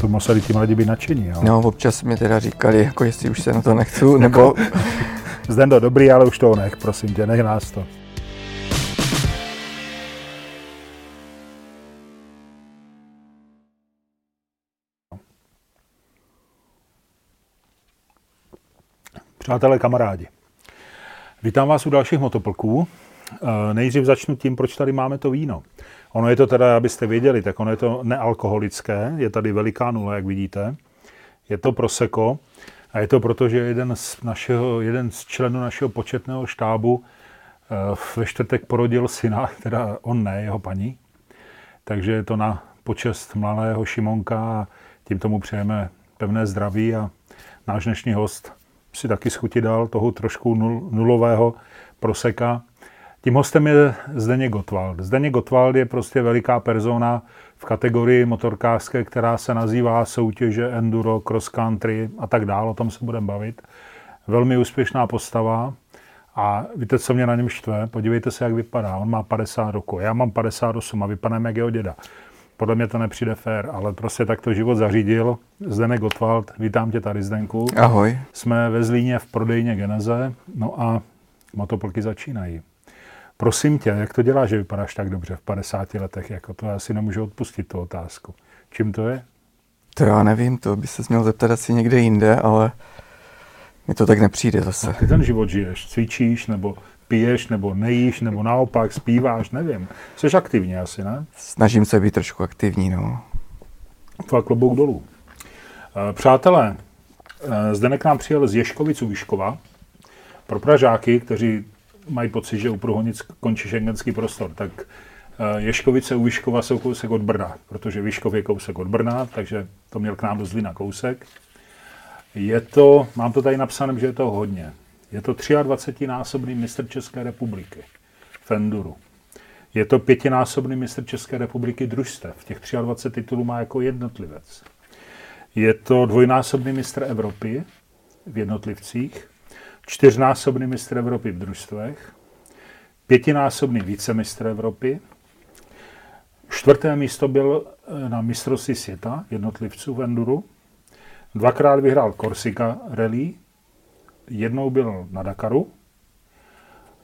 to museli tím lidi být nadšení. Jo? No, občas mi teda říkali, jako jestli už se na to nechci, nebo... Zdendo, dobrý, ale už to nech, prosím tě, nech nás to. Přátelé, kamarádi, vítám vás u dalších motoplků. Eh, nejdřív začnu tím, proč tady máme to víno. Ono je to teda, abyste věděli, tak ono je to nealkoholické, je tady veliká nula, jak vidíte. Je to proseko a je to proto, že jeden z, našeho, jeden z členů našeho početného štábu eh, ve čtvrtek porodil syna, teda on ne, jeho paní. Takže je to na počest malého Šimonka a tím tomu přejeme pevné zdraví a náš dnešní host si taky schuti dal toho trošku nulového proseka. Tím hostem je Zdeněk Gottwald. Zdeněk Gottwald je prostě veliká persona v kategorii motorkářské, která se nazývá soutěže enduro, cross country a tak dále. O tom se budeme bavit. Velmi úspěšná postava. A víte, co mě na něm štve? Podívejte se, jak vypadá. On má 50 roku, já mám 58 a vypadám jak jeho děda. Podle mě to nepřijde fér, ale prostě tak to život zařídil. Zdenek Gottwald, vítám tě tady, Zdenku. Ahoj. Jsme ve Zlíně v prodejně Geneze, no a motoplky začínají. Prosím tě, jak to děláš, že vypadáš tak dobře v 50 letech? Jako to já si nemůžu odpustit tu otázku. Čím to je? To já nevím, to by se měl zeptat asi někde jinde, ale mi to tak nepřijde zase. A ty ten život žiješ? Cvičíš, nebo piješ, nebo nejíš, nebo naopak zpíváš, nevím. Jsi aktivní asi, ne? Snažím se být trošku aktivní, no. Tvá klobouk dolů. Eh, přátelé, eh, zde k nám přijel z Ješkovic u Výškova. Pro Pražáky, kteří mají pocit, že u Pruhonic končí šengenský prostor, tak eh, Ješkovice u Výškova jsou kousek od Brna, protože Výškov je kousek od Brna, takže to měl k nám do Zlína kousek. Je to, mám to tady napsané, že je to hodně. Je to 23-násobný mistr České republiky v Enduru. Je to pětinásobný mistr České republiky družstev. Těch 23 titulů má jako jednotlivec. Je to dvojnásobný mistr Evropy v jednotlivcích, čtyřnásobný mistr Evropy v družstvech, pětinásobný vícemistr Evropy, čtvrté místo byl eh, na mistrovství světa jednotlivců v Enduru, dvakrát vyhrál Korsika Rally, jednou byl na Dakaru,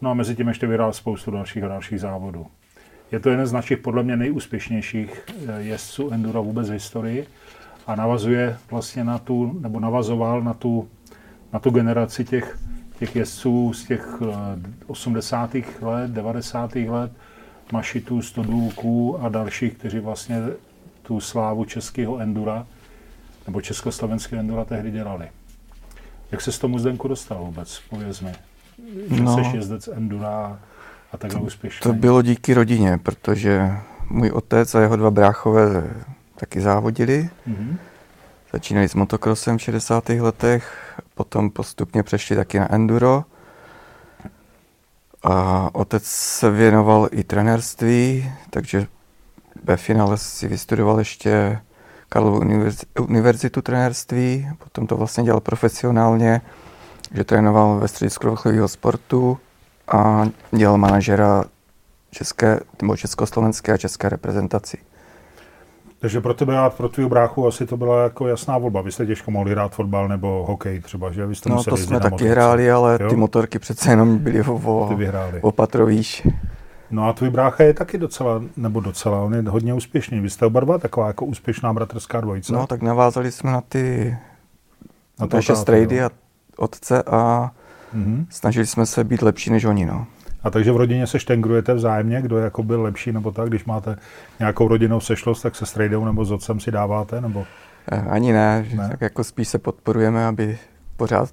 no a mezi tím ještě vyhrál spoustu dalších a dalších závodů. Je to jeden z našich podle mě nejúspěšnějších eh, jezdců Endura vůbec v historii a navazuje vlastně na tu, nebo navazoval na tu, na tu generaci těch, těch jezdců z těch 80. Eh, let, 90. let, Mašitů, Stodůlků a dalších, kteří vlastně tu slávu českého endura nebo československého endura tehdy dělali. Jak se s tomu Zdenku dostal vůbec, pověz mi? Že no, jsi jezdec endura a takhle úspěšný. To bylo díky rodině, protože můj otec a jeho dva bráchové taky závodili. Mm-hmm. Začínali s motokrosem v 60. letech, potom postupně přešli taky na enduro. A otec se věnoval i trenérství, takže ve finále si vystudoval ještě Karlovu univerzitu trenérství, potom to vlastně dělal profesionálně, že trénoval ve středisku vrcholového sportu a dělal manažera české, nebo československé a české reprezentaci. Takže pro tebe a pro tvůj bráchu asi to byla jako jasná volba. Vy jste těžko mohli hrát fotbal nebo hokej třeba, že? Vy jste no to jsme taky motorce. hráli, ale jo? ty motorky přece jenom byly o, o, o patrovíš. No a tvůj brácha je taky docela, nebo docela, on je hodně úspěšný. Vy jste oba dva taková jako úspěšná bratrská dvojice. No tak navázali jsme na ty na naše strejdy a otce a mm-hmm. snažili jsme se být lepší než oni, no. A takže v rodině se štengrujete vzájemně, kdo jako byl lepší nebo tak, když máte nějakou rodinou sešlost, tak se strejdou nebo s otcem si dáváte, nebo? Eh, ani ne, ne? tak jako spíš se podporujeme, aby pořád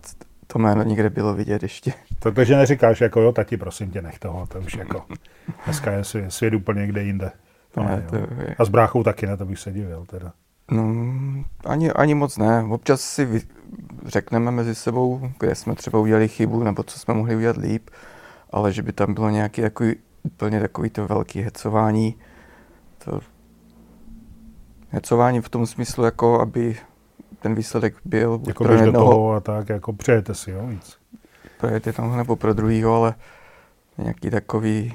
to jméno někde bylo vidět ještě. To, takže neříkáš jako jo, tati, prosím tě, nech toho, to už jako, dneska je svět, svět úplně někde jinde. To ne, to je... A s bráchou taky ne, to bych se divil teda. No, ani, ani moc ne. Občas si vy, řekneme mezi sebou, kde jsme třeba udělali chybu, nebo co jsme mohli udělat líp, ale že by tam bylo nějaký takový, úplně takový to velký hecování, to hecování v tom smyslu, jako aby ten výsledek byl jako pro jednoho, toho a tak, jako přejete si, jo, víc. Přejete tam nebo pro druhýho, ale nějaký takový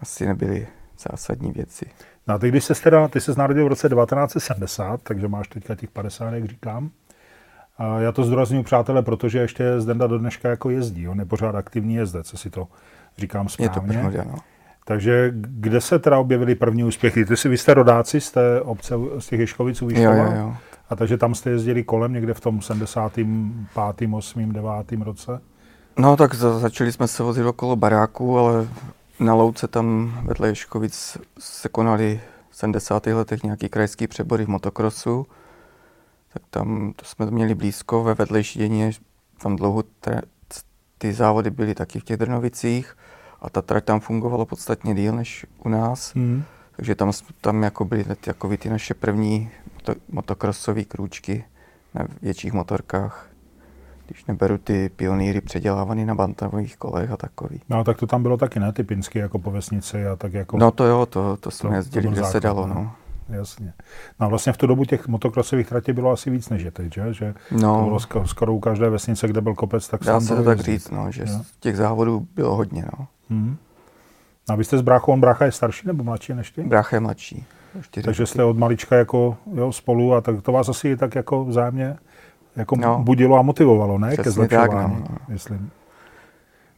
asi nebyly zásadní věci. No a ty, když se teda, ty se narodil v roce 1970, takže máš teďka těch 50, jak říkám. A já to zdůraznuju, přátelé, protože ještě Zdenda do dneška jako jezdí, on je pořád aktivní jezdec, co si to říkám správně. Je to pravda, no. Takže kde se teda objevily první úspěchy? Ty jsi, vy jste rodáci z té obce, z těch Ješkoviců jo, jo, jo. A takže tam jste jezdili kolem někde v tom 75., 8., 9. roce? No tak za, začali jsme se vozit okolo baráku, ale na louce tam vedle Ješkovic se konali v 70. letech nějaký krajský přebory v motokrosu. Tak tam to jsme měli blízko, ve vedlejší dění tam dlouho ty závody byly taky v těch Drnovicích a ta trať tam fungovala podstatně díl než u nás. Hmm. Takže tam, tam jako byly jako ty naše první motokrosové krůčky na větších motorkách. Když neberu ty pionýry předělávaný na bantamových kolech a takový. No tak to tam bylo taky, ne? Ty pinsky jako po vesnici a tak jako... No to jo, to, to jsme to, jezdili, kde se dalo, no. Jasně. No a vlastně v tu dobu těch motokrosových tratí bylo asi víc než je teď, že? že no. to bylo skoro u každé vesnice, kde byl kopec, tak Dá se to tak říct, no, že jo? těch závodů bylo hodně, no. Hmm. A vy jste s bráchou, on brácha je starší nebo mladší než ty? Brácha je mladší. Takže roky. jste od malička jako jo, spolu a tak to vás asi tak jako vzájemně jako no. budilo a motivovalo, ne? Přesně Ke zlepšování, tak, no, no. myslím.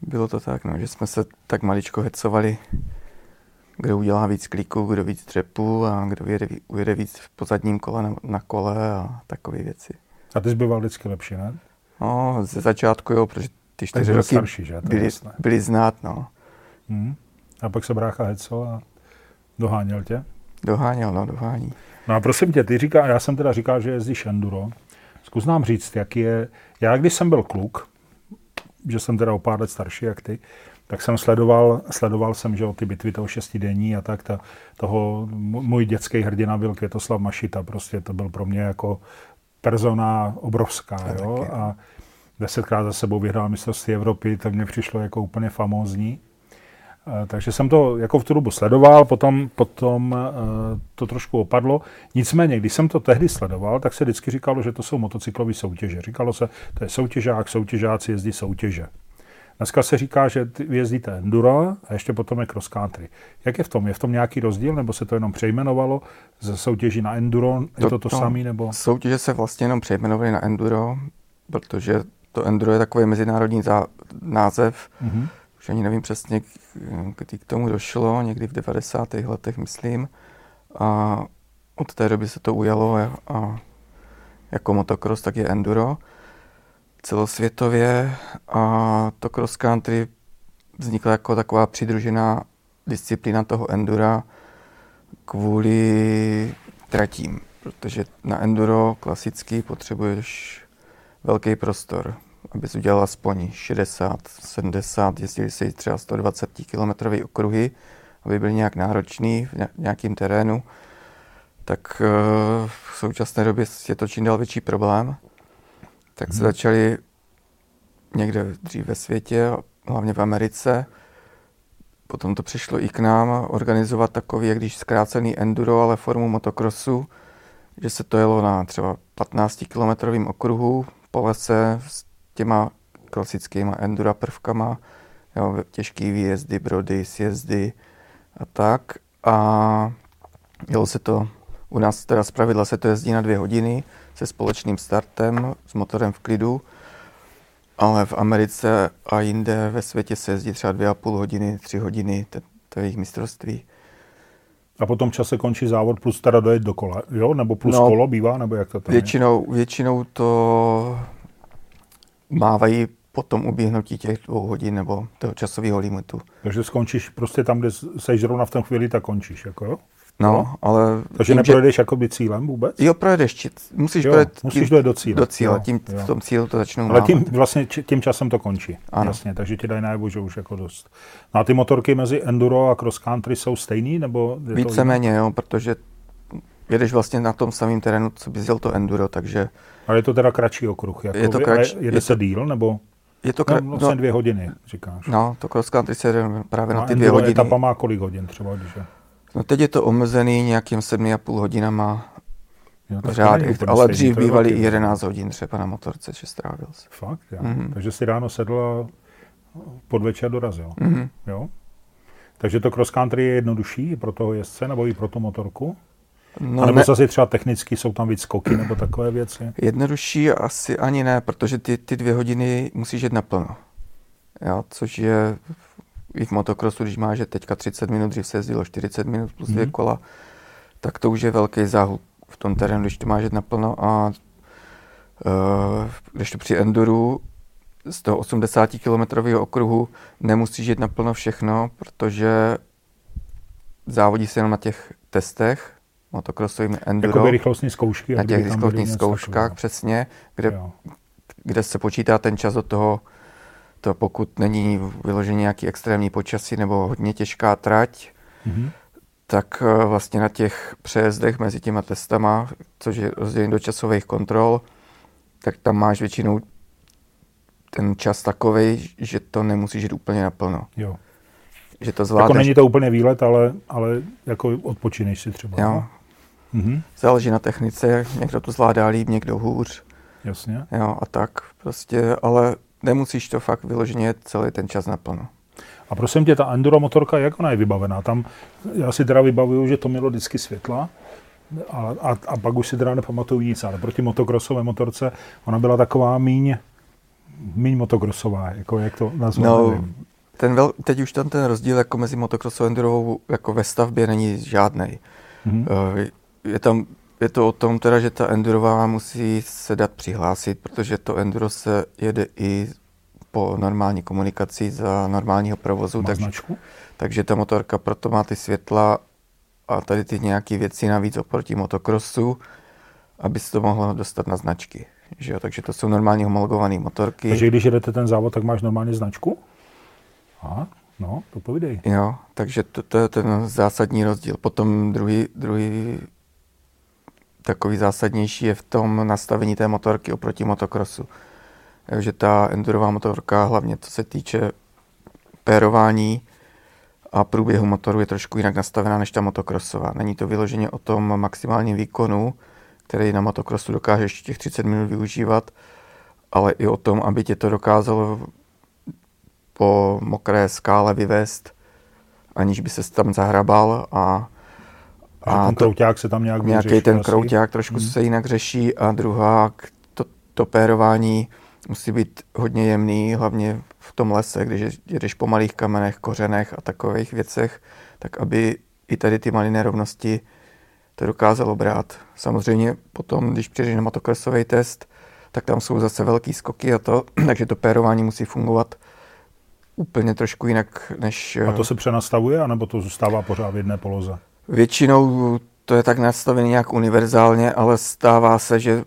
Bylo to tak, no, že jsme se tak maličko hecovali, kdo udělá víc kliků, kdo víc třepů a kdo ujede, ujede víc v pozadním kole na, na kole a takové věci. A ty jsi býval vždycky lepší, ne? No, ze začátku jo, protože ty čtyři roky starší, že? byli, byli znát, no. Hmm. A pak se brácha hecel a doháněl tě? Doháněl, no, dohání. No a prosím tě, ty říká, já jsem teda říkal, že jezdíš enduro. Zkus nám říct, jak je, já když jsem byl kluk, že jsem teda o pár let starší jak ty, tak jsem sledoval, sledoval jsem, že o ty bitvy toho šestidenní a tak, ta, toho, můj dětský hrdina byl Květoslav Mašita, prostě to byl pro mě jako persona obrovská, jo, a desetkrát za sebou vyhrál mistrovství Evropy, tak mě přišlo jako úplně famózní. Eh, takže jsem to jako v tu dobu sledoval, potom, potom eh, to trošku opadlo. Nicméně, když jsem to tehdy sledoval, tak se vždycky říkalo, že to jsou motocyklové soutěže. Říkalo se, to je soutěžák, soutěžáci jezdí soutěže. Dneska se říká, že jezdíte enduro a ještě potom je cross country. Jak je v tom? Je v tom nějaký rozdíl, nebo se to jenom přejmenovalo ze soutěží na enduro? Je to to, to, to samé? Nebo? Soutěže se vlastně jenom přejmenovaly na enduro, protože to enduro je takový mezinárodní zá, název, mm-hmm už ani nevím přesně, kdy k tomu došlo, někdy v 90. letech, myslím. A od té doby se to ujalo a, a jako motocross, tak je enduro celosvětově a to cross country vznikla jako taková přidružená disciplína toho endura kvůli tratím, protože na enduro klasicky potřebuješ velký prostor abys udělal aspoň 60, 70, jezdili si třeba 120 km okruhy, aby byl nějak náročný v nějakém terénu, tak eh, v současné době je to čím dál větší problém. Tak se mhm. začali někde dřív ve světě, hlavně v Americe, potom to přišlo i k nám organizovat takový, jak když zkrácený enduro, ale formu motocrossu, že se to jelo na třeba 15 kilometrovým okruhu po lese s těma klasickýma endura prvkama, jo, těžký výjezdy, brody, sjezdy a tak. A jelo se to, u nás teda pravidla se to jezdí na dvě hodiny se společným startem, s motorem v klidu, ale v Americe a jinde ve světě se jezdí třeba dvě a půl hodiny, tři hodiny, to je jejich mistrovství. A potom čase končí závod plus teda dojet do kola, jo? Nebo plus no, kolo bývá, nebo jak to tam většinou, je? Většinou to mávají po tom uběhnutí těch dvou hodin nebo toho časového limitu. Takže skončíš prostě tam, kde seš zrovna v tom chvíli, tak končíš, jako jo? No, no, ale... Takže tím, neprojedeš že... jakoby cílem vůbec? Jo, projedeš, musíš jo, projet musíš tím, dojet do cíle. Do cíle, jo, tím jo. v tom cílu to začnou Ale tím, vlastně tím časem to končí. Ano. Jasně, takže ti dají najevo, že už jako dost. No a ty motorky mezi enduro a cross country jsou stejný, nebo... Víceméně, jo, protože jedeš vlastně na tom samém terénu, co bys jel to enduro, takže... Ale je to teda kratší okruh, jako je to krač, jede je se to, díl, nebo... Je to kra... no, vlastně no, dvě hodiny, říkáš. No, to cross country se právě no, na ty dvě hodiny. etapa má kolik hodin třeba, když je? No teď je to omezený nějakým sedmi a půl hodinama jo, řád, ale dřív bývali i 11 hodin třeba na motorce, že strávil se. Fakt, já. Mm-hmm. Takže si ráno sedl a podvečer dorazil. Mm-hmm. Jo? Takže to cross country je jednodušší pro toho jezdce nebo i pro tu motorku? No, A nebo ne, zase třeba technicky jsou tam víc skoky nebo takové věci? jednodušší asi ani ne, protože ty, ty dvě hodiny musíš jet naplno. Jo, což je i v motocrossu, když máš že teďka 30 minut, dřív se jezdilo 40 minut plus dvě Mhm. kola, tak to už je velký záhul v tom terénu, když to máš jet naplno a uh, když to při enduru z toho 80 km okruhu nemusíš jet naplno všechno, protože závodí se jenom na těch testech, motocrossovým enduro, Jakoby rychlostní zkoušky. na těch rychlostních zkouškách přesně, kde, Jo. kde se počítá ten čas od toho, to pokud není vyloženě nějaký extrémní počasí nebo hodně těžká trať, Mhm. tak eh, vlastně na těch přejezdech mezi těma testama, což je rozdělení do časových kontrol, tak tam máš většinou ten čas takový, že to nemusíš jít úplně naplno. Jo. Že to Jako zvládneš. není to úplně výlet, ale, ale jako odpočineš si třeba. Jo, no? Mhm. záleží na technice, někdo to zvládá líp, někdo hůř, Jasně. jo, a tak prostě, ale nemusíš to fakt vyloženě celý ten čas naplno. A prosím tě, ta enduro motorka, jak ona je vybavená? Tam, já si teda vybavuju, že to mělo disky světla, a, a, a pak už si teda nepamatuju nic, ale proti motokrosové motorce ona byla taková míň, míň motokrosová, jako jak to nazvat, No, nevím. ten vel, teď už tam ten rozdíl jako mezi motocrossovou a endurovou jako ve stavbě není žádný. Mhm. Je tam je to o tom teda, že ta endurová musí se dát přihlásit, protože to enduro se jede i po normální komunikaci za normálního provozu, Má takže, značku? takže ta motorka proto má ty světla a tady ty nějaké věci navíc oproti motocrossu, aby se to mohlo dostat na značky. Že jo? Takže to jsou normálně homologované motorky. Takže když jedete ten závod, tak máš normálně značku? Aha, no, to povídej. Jo, takže to, to je ten zásadní rozdíl. Potom druhý, druhý takový zásadnější je v tom nastavení té motorky oproti motocrossu. Takže ta endurová motorka, hlavně co se týče pérování a průběhu motoru, je trošku jinak nastavená než ta motocrossová. Není to vyloženě o tom maximálním výkonu, který na motocrossu dokážeš těch 30 minut využívat, ale i o tom, aby tě to dokázalo po mokré skále vyvést, aniž by se tam zahrabal a, A ten to, krouťák se tam nějak nějaký ten asi. krouťák trošku Hmm. se jinak řeší a druhá, to, to pérování musí být hodně jemný, hlavně v tom lese, když jedeš po malých kamenech, kořenech a takových věcech, tak aby i tady ty malé nerovnosti to dokázalo brát. Samozřejmě potom, když přijdeš na motocrossový test, tak tam jsou zase velký skoky a to, takže to pérování musí fungovat úplně trošku jinak, než... A to se přenastavuje, anebo to zůstává pořád v jedné poloze? Většinou to je tak nastavené nějak univerzálně, ale stává se, že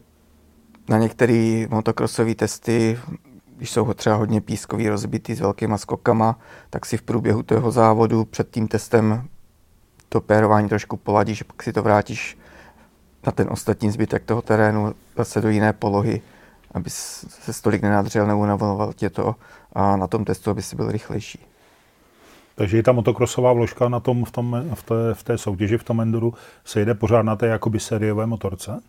na některé motokrosové testy, když jsou třeba hodně pískový rozbitý s velkýma skokama, tak si v průběhu toho závodu před tím testem to pérování trošku poladíš, pak si to vrátíš na ten ostatní zbytek toho terénu zase do jiné polohy, aby se stolik nenadřel, neunavoval tě to a na tom testu, aby si byl rychlejší. Takže i ta motokrosová vložka na tom, v, tom, v, té, v té soutěži, v tom enduru, se jede pořád na té jakoby sériové motorce?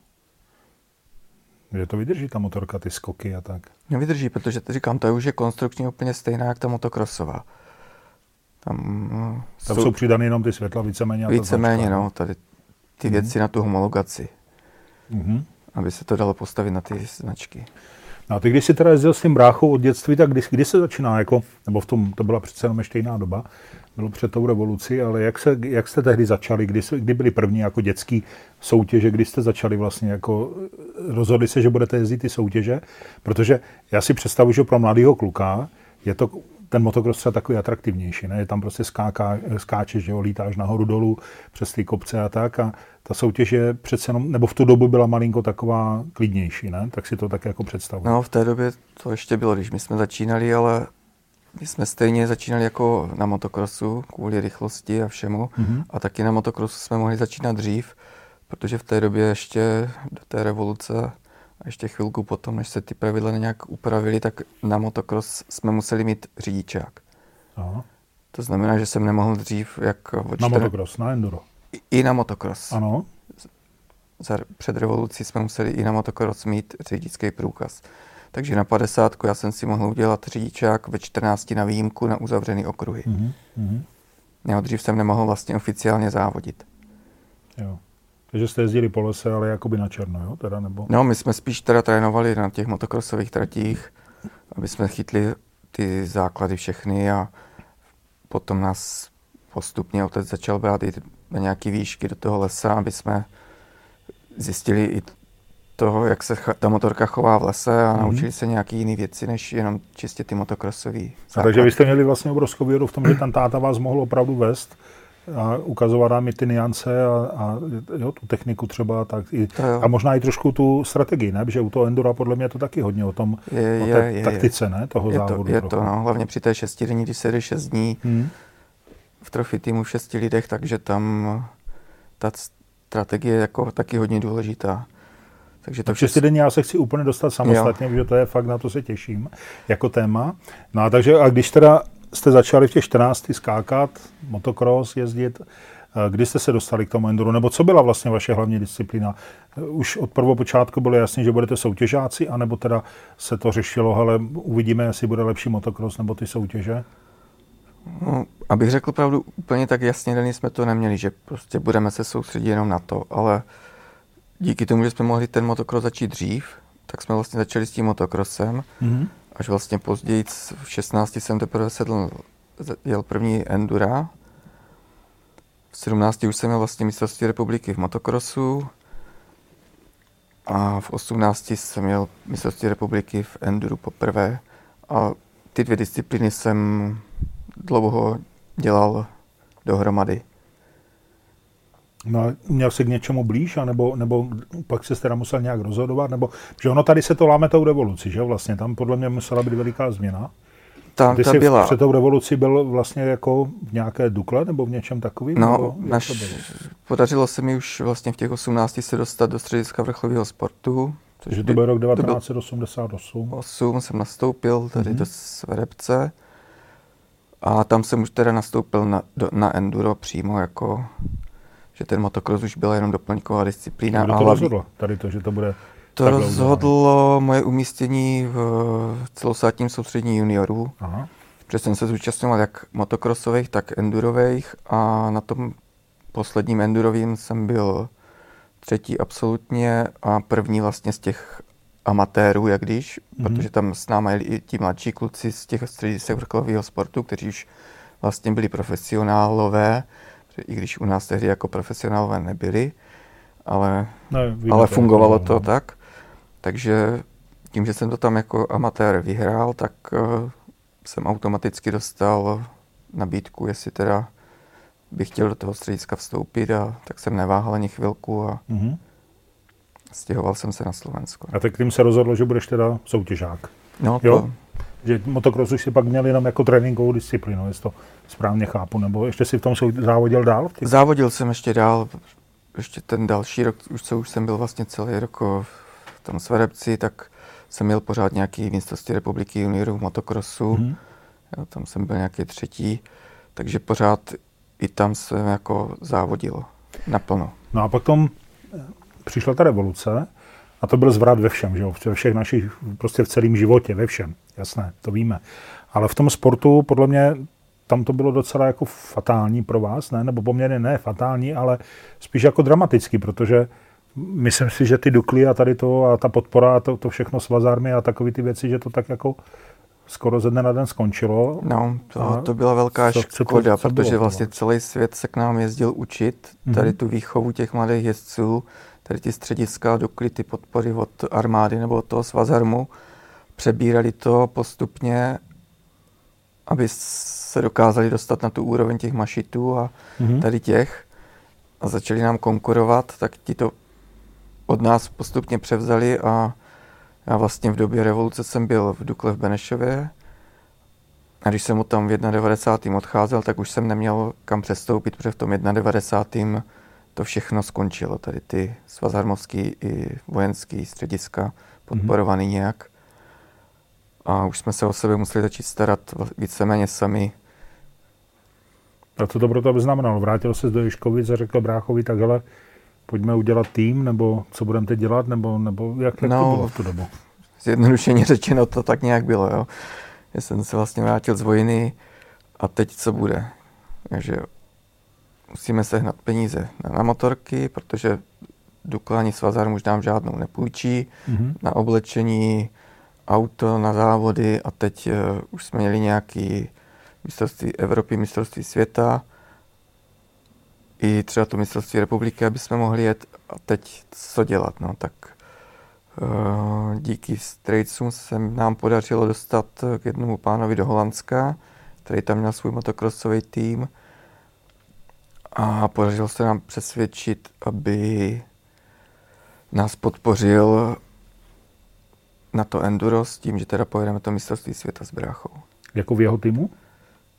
Kde to vydrží ta motorka, ty skoky a tak? Nevydrží, protože to říkám, to už je konstrukčně úplně stejná, jak ta motokrosová. Tam, no, Tam jsou, jsou přidané jenom ty světla, víceméně. víceméně, no, tady ty Mhm. věci na tu homologaci, Mhm. aby se to dalo postavit na ty značky. No a ty, když jsi teda jezdil s tím bráchou od dětství, tak kdy, kdy se začíná, jako, nebo v tom, to byla přece jenom ještě jiná doba, bylo před tou revolucí, ale jak, se, jak jste tehdy začali, kdy, kdy byly první jako dětský soutěže, kdy jste začali vlastně jako, rozhodli se, že budete jezdit ty soutěže, protože já si představuji, že pro mladého kluka je to ten motocross třeba takový atraktivnější, ne? Je tam prostě skáká, skáčeš, že jo, lítáš nahoru dolů přes ty kopce a tak a ta soutěž je přece jenom, nebo v tu dobu byla malinko taková klidnější, ne? Tak si to tak jako představuji. No, v té době to ještě bylo, když my jsme začínali, ale my jsme stejně začínali jako na motokrosu kvůli rychlosti a všemu. Mhm. A taky na motokrosu jsme mohli začínat dřív, protože v té době ještě do té revoluce a ještě chvilku potom, než se ty pravidla nějak upravily, tak na motokros jsme museli mít řidičák. Aha. To znamená, že jsem nemohl dřív, jak od Na čtyř- motocross, na enduro. i- i na motokros. Ano. Za, před revolucí jsme museli i na motokros mít řidičský průkaz. Takže na 50 já jsem si mohl udělat řidičák ve 14 na výjimku na uzavřený okruhy. Mhm. Mhm. Neodřív jsem nemohl vlastně oficiálně závodit. Jo. Takže jste jezdili po lese, ale jakoby na černo, jo? Teda, nebo... No, my jsme spíš teda trénovali na těch motokrosových tratích, aby jsme chytli ty základy všechny a potom nás postupně otec začal brát i na nějaké výšky do toho lesa, aby jsme zjistili i toho, jak se ta motorka chová v lese a mm-hmm. naučili se nějaké jiné věci, než jenom čistě ty motokrosové. takže vy jste měli vlastně obrovskou výhodu v tom, že ten táta vás mohl opravdu vést a ukazovat nám i ty niance a, a jo, tu techniku třeba tak i, a možná i trošku tu strategii, ne? Protože u toho Endura podle mě je to taky hodně o tom, je, je, o té je, taktice, ne? Toho je závodu. To, je trochu. to, no, hlavně při té šestidenní, když se jde šest dní hmm. v trofy týmu v šesti lidech, takže tam ta strategie je jako taky hodně důležitá. Takže to den já se chci úplně dostat samostatně, protože to je fakt, na to se těším jako téma. No a takže, a když teda jste začali v těch 14 skákat, motocross jezdit, eh, kdy jste se dostali k tomu enduru, nebo co byla vlastně vaše hlavní disciplína? Eh, už od prvopočátku bylo jasné, že budete soutěžáci, anebo teda se to řešilo, ale uvidíme, jestli bude lepší motocross nebo ty soutěže? No, abych řekl pravdu, úplně tak jasně daný jsme to neměli, že prostě budeme se soustředit jenom na to, ale díky tomu, že jsme mohli ten motocross začít dřív, tak jsme vlastně začali s tím motocrossem. Mm-hmm. Až vlastně později v 16 jsem teprve sedl, jel první endura. V 17 už jsem měl vlastně mistrovství republiky v motocrossu. A v 18 jsem měl mistrovství republiky v enduru poprvé. A ty dvě disciplíny jsem dlouho dělal dohromady. No, měl jsi k něčemu blíž, anebo, nebo pak se teda musel nějak rozhodovat, nebo, že ono tady se to láme tou revoluci, že vlastně tam podle mě musela být veliká změna. Tam Ty ta byla. před tou revolucí byl vlastně jako v nějaké Dukle nebo v něčem takovým? No, nebo naš, podařilo se mi už vlastně v těch 18 se dostat do střediska vrcholového sportu. Takže to byl rok 1988. 8 jsem nastoupil tady mm-hmm. do Sverepce a tam jsem už teda nastoupil na, do, na enduro přímo jako že ten motocross už byla jenom doplňková disciplína. Kdo to rozhodlo tady to, že to bude To rozhodlo moje umístění v celostátním soustřední juniorů, Aha. protože jsem se zúčastňoval jak motocrossových, tak endurových a na tom posledním endurovým jsem byl třetí absolutně a první vlastně z těch amatérů, jak když, mm-hmm. protože tam s námi jeli i ti mladší kluci z těch středisek vrcholového sportu, kteří už vlastně byli profesionálové i když u nás tehdy jako profesionálové nebyli, ale, ne, ale fungovalo to, to tak. Takže tím, že jsem to tam jako amatér vyhrál, tak uh, jsem automaticky dostal nabídku, jestli teda bych chtěl do toho střediska vstoupit a tak jsem neváhal ani chvilku a mm-hmm. stěhoval jsem se na Slovensko. A tak tím se rozhodlo, že budeš teda soutěžák. No, jo? To, že motocross už si pak měl jenom jako tréninkovou disciplínu, jestli to správně chápu, nebo ještě si v tom závodil dál? Těch... Závodil jsem ještě dál, ještě ten další rok, už co už jsem byl vlastně celý rok v tom Sverepci, tak jsem měl pořád nějaký mistrovství republiky juniorů v motocrossu, mm-hmm. jo, tam jsem byl nějaký třetí, takže pořád i tam jsem jako závodil naplno. No a potom přišla ta revoluce, a to byl zvrat ve všem, že jo? ve všech našich, prostě v celém životě, ve všem, jasné, to víme. Ale v tom sportu, podle mě, tam to bylo docela jako fatální pro vás, ne? Nebo poměrně ne fatální, ale spíš jako dramatický, protože myslím si, že ty dukly a tady to a ta podpora a to, to všechno svazármy a takové ty věci, že to tak jako skoro ze dne na den skončilo. No, to, to byla velká co, škoda, co, co protože vlastně celý svět se k nám jezdil učit tady mm-hmm. tu výchovu těch mladých jezdců tady ty střediska dokly ty podpory od armády nebo od toho svazarmu, přebírali to postupně, aby se dokázali dostat na tu úroveň těch mašitů a mm-hmm. tady těch a začali nám konkurovat, tak ti to od nás postupně převzali a já vlastně v době revoluce jsem byl v Dukle v Benešově a když jsem mu tam v 91. odcházel, tak už jsem neměl kam přestoupit, protože v tom 91 to všechno skončilo, tady ty svazarmovský i vojenský střediska podporovaný mm-hmm. nějak. A už jsme se o sebe museli začít starat víceméně sami. A co to pro to znamenalo? Vrátil se do Ješkovic a řekl bráchovi takhle, pojďme udělat tým, nebo co budeme teď dělat, nebo, nebo jak, jak no, to bylo v tu dobu? Zjednodušeně řečeno to tak nějak bylo, jo. Já jsem se vlastně vrátil z vojny a teď co bude? Takže musíme sehnat peníze na motorky, protože Dukla ani Svazar už nám žádnou nepůjčí, mm-hmm. na oblečení, auto, na závody a teď uh, už jsme měli nějaký mistrovství Evropy, mistrovství světa, i třeba to mistrovství republiky, aby jsme mohli jet. A teď co dělat, no? Tak uh, díky Straitsům se nám podařilo dostat k jednomu pánovi do Holandska, který tam měl svůj motokrosový tým a podařilo se nám přesvědčit, aby nás podpořil na to enduro s tím, že teda pojedeme to mistrovství světa s bráchou. Jako v jeho týmu?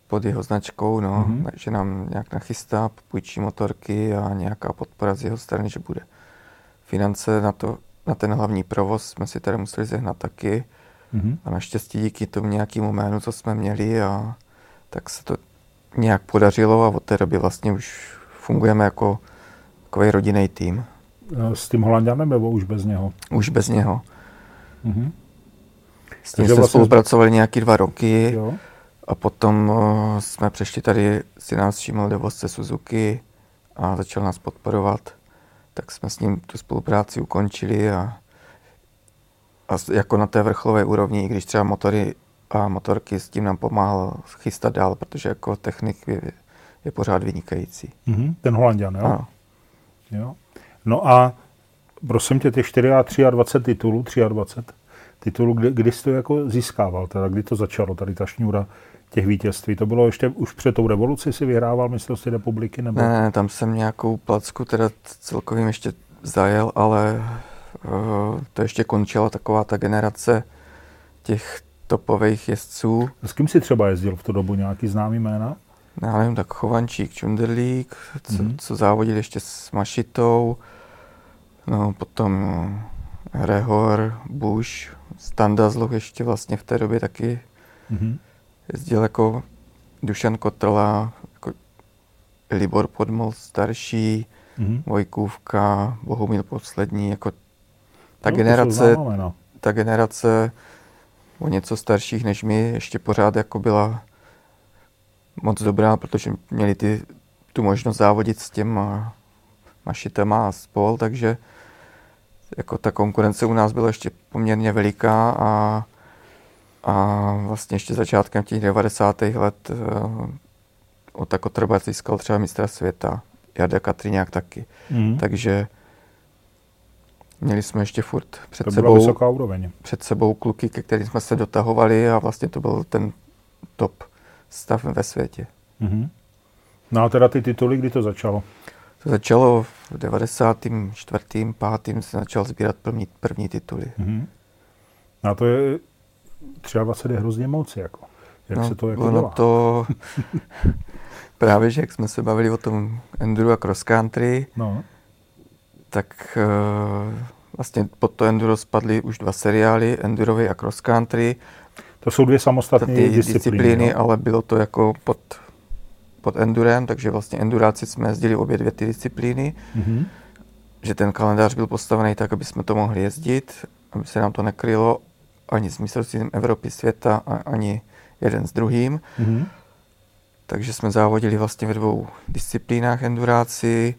Pod jeho značkou, no, mm-hmm. že nám nějak nachystá, půjčí motorky a nějaká podpora z jeho strany, že bude. Finance na, to, na ten hlavní provoz jsme si teda museli zehnat taky. Mm-hmm. A naštěstí díky tomu nějakému jménu, co jsme měli, a tak se to nějak podařilo a od té doby vlastně už fungujeme jako takový rodinný tým. S tím Holandianem nebo už bez něho? Už bez něho. Mm-hmm. S tím jsme vlastně spolupracovali nějaký dva roky jo. a potom uh, jsme přešli tady, si nás všiml dovozce Suzuki a začal nás podporovat. Tak jsme s ním tu spolupráci ukončili a, a jako na té vrcholové úrovni, i když třeba motory a motorky s tím nám pomáhal chystat dál, protože jako technik je, je pořád vynikající. Mm-hmm, ten Holandian, jo? Ano. jo? No a prosím tě, ty 4 a 23 titulů, 23 titulů, kdy, kdy jsi to jako získával, teda kdy to začalo, tady ta šňůra těch vítězství. To bylo ještě už před tou revoluci si vyhrával mistrovství republiky? Nebo? Ne, tam jsem nějakou placku teda celkovým ještě zajel, ale uh, to ještě končila taková ta generace těch topových jezdců. S kým si třeba jezdil v tu dobu? Nějaký známý jména? Já nevím, tak Chovančík, Čunderlík, co, mm-hmm. co závodil ještě s Mašitou, no potom Rehor, Bush, Standazloch ještě vlastně v té době taky mm-hmm. jezdil jako Dušan Kotrla, jako Libor Podmol starší, mm-hmm. Vojkůvka, Bohumil poslední, jako ta no, generace, ta generace o něco starších než my ještě pořád jako byla moc dobrá, protože měli ty, tu možnost závodit s těma mašitama a spol, takže jako ta konkurence u nás byla ještě poměrně veliká a, a vlastně ještě začátkem těch 90. let uh, Ota Kotrbac získal třeba mistra světa, Jarda Katriňák taky. Mm. Takže měli jsme ještě furt před to sebou, vysoká úroveň. před sebou kluky, ke kterým jsme se dotahovali a vlastně to byl ten top stav ve světě. Mm-hmm. No a teda ty tituly, kdy to začalo? To začalo v 94. 5. se začal sbírat první, první tituly. Mm-hmm. No a to je třeba vlastně hrozně moc, jako. Jak no, se to jako ono to právě, že jak jsme se bavili o tom enduro a cross country, no. Tak uh, vlastně pod to enduro spadly už dva seriály, endurový a cross country. To jsou dvě samostatné disciplíny, disciplíny ale bylo to jako pod, pod endurem, takže vlastně enduráci jsme jezdili obě dvě ty disciplíny. Mm-hmm. Že ten kalendář byl postavený tak, aby jsme to mohli jezdit, aby se nám to nekrylo ani s mistrovstvím Evropy, světa, ani jeden s druhým. Mm-hmm. Takže jsme závodili vlastně ve dvou disciplínách enduráci,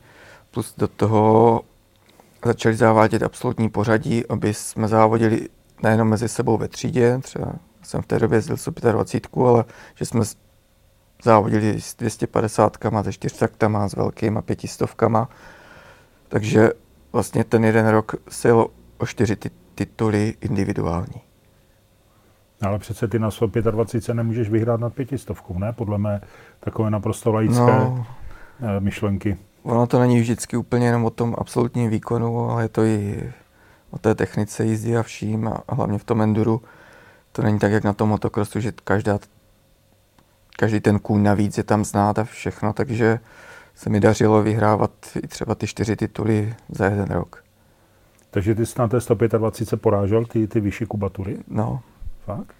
plus do toho začali závádět absolutní pořadí, aby jsme závodili nejenom mezi sebou ve třídě, třeba jsem v té době jezdil 125, ale že jsme závodili s 250, se 400, s velkýma pětistovkama. Takže vlastně ten jeden rok se jelo o čtyři ty, tituly individuální. Ale přece ty na 125 nemůžeš vyhrát nad pětistovkou, ne? Podle mé takové naprosto laické no, eh, myšlenky. Ono to není vždycky úplně jenom o tom absolutním výkonu, ale je to i o té technice jízdy a vším a hlavně v tom enduru to není tak, jak na tom motocrossu, že každá, každý ten kůň navíc je tam znát a všechno, takže se mi dařilo vyhrávat i třeba ty čtyři tituly za jeden rok. Takže ty jsi na té 125 porážel ty, ty vyšší kubatury? No. Fakt?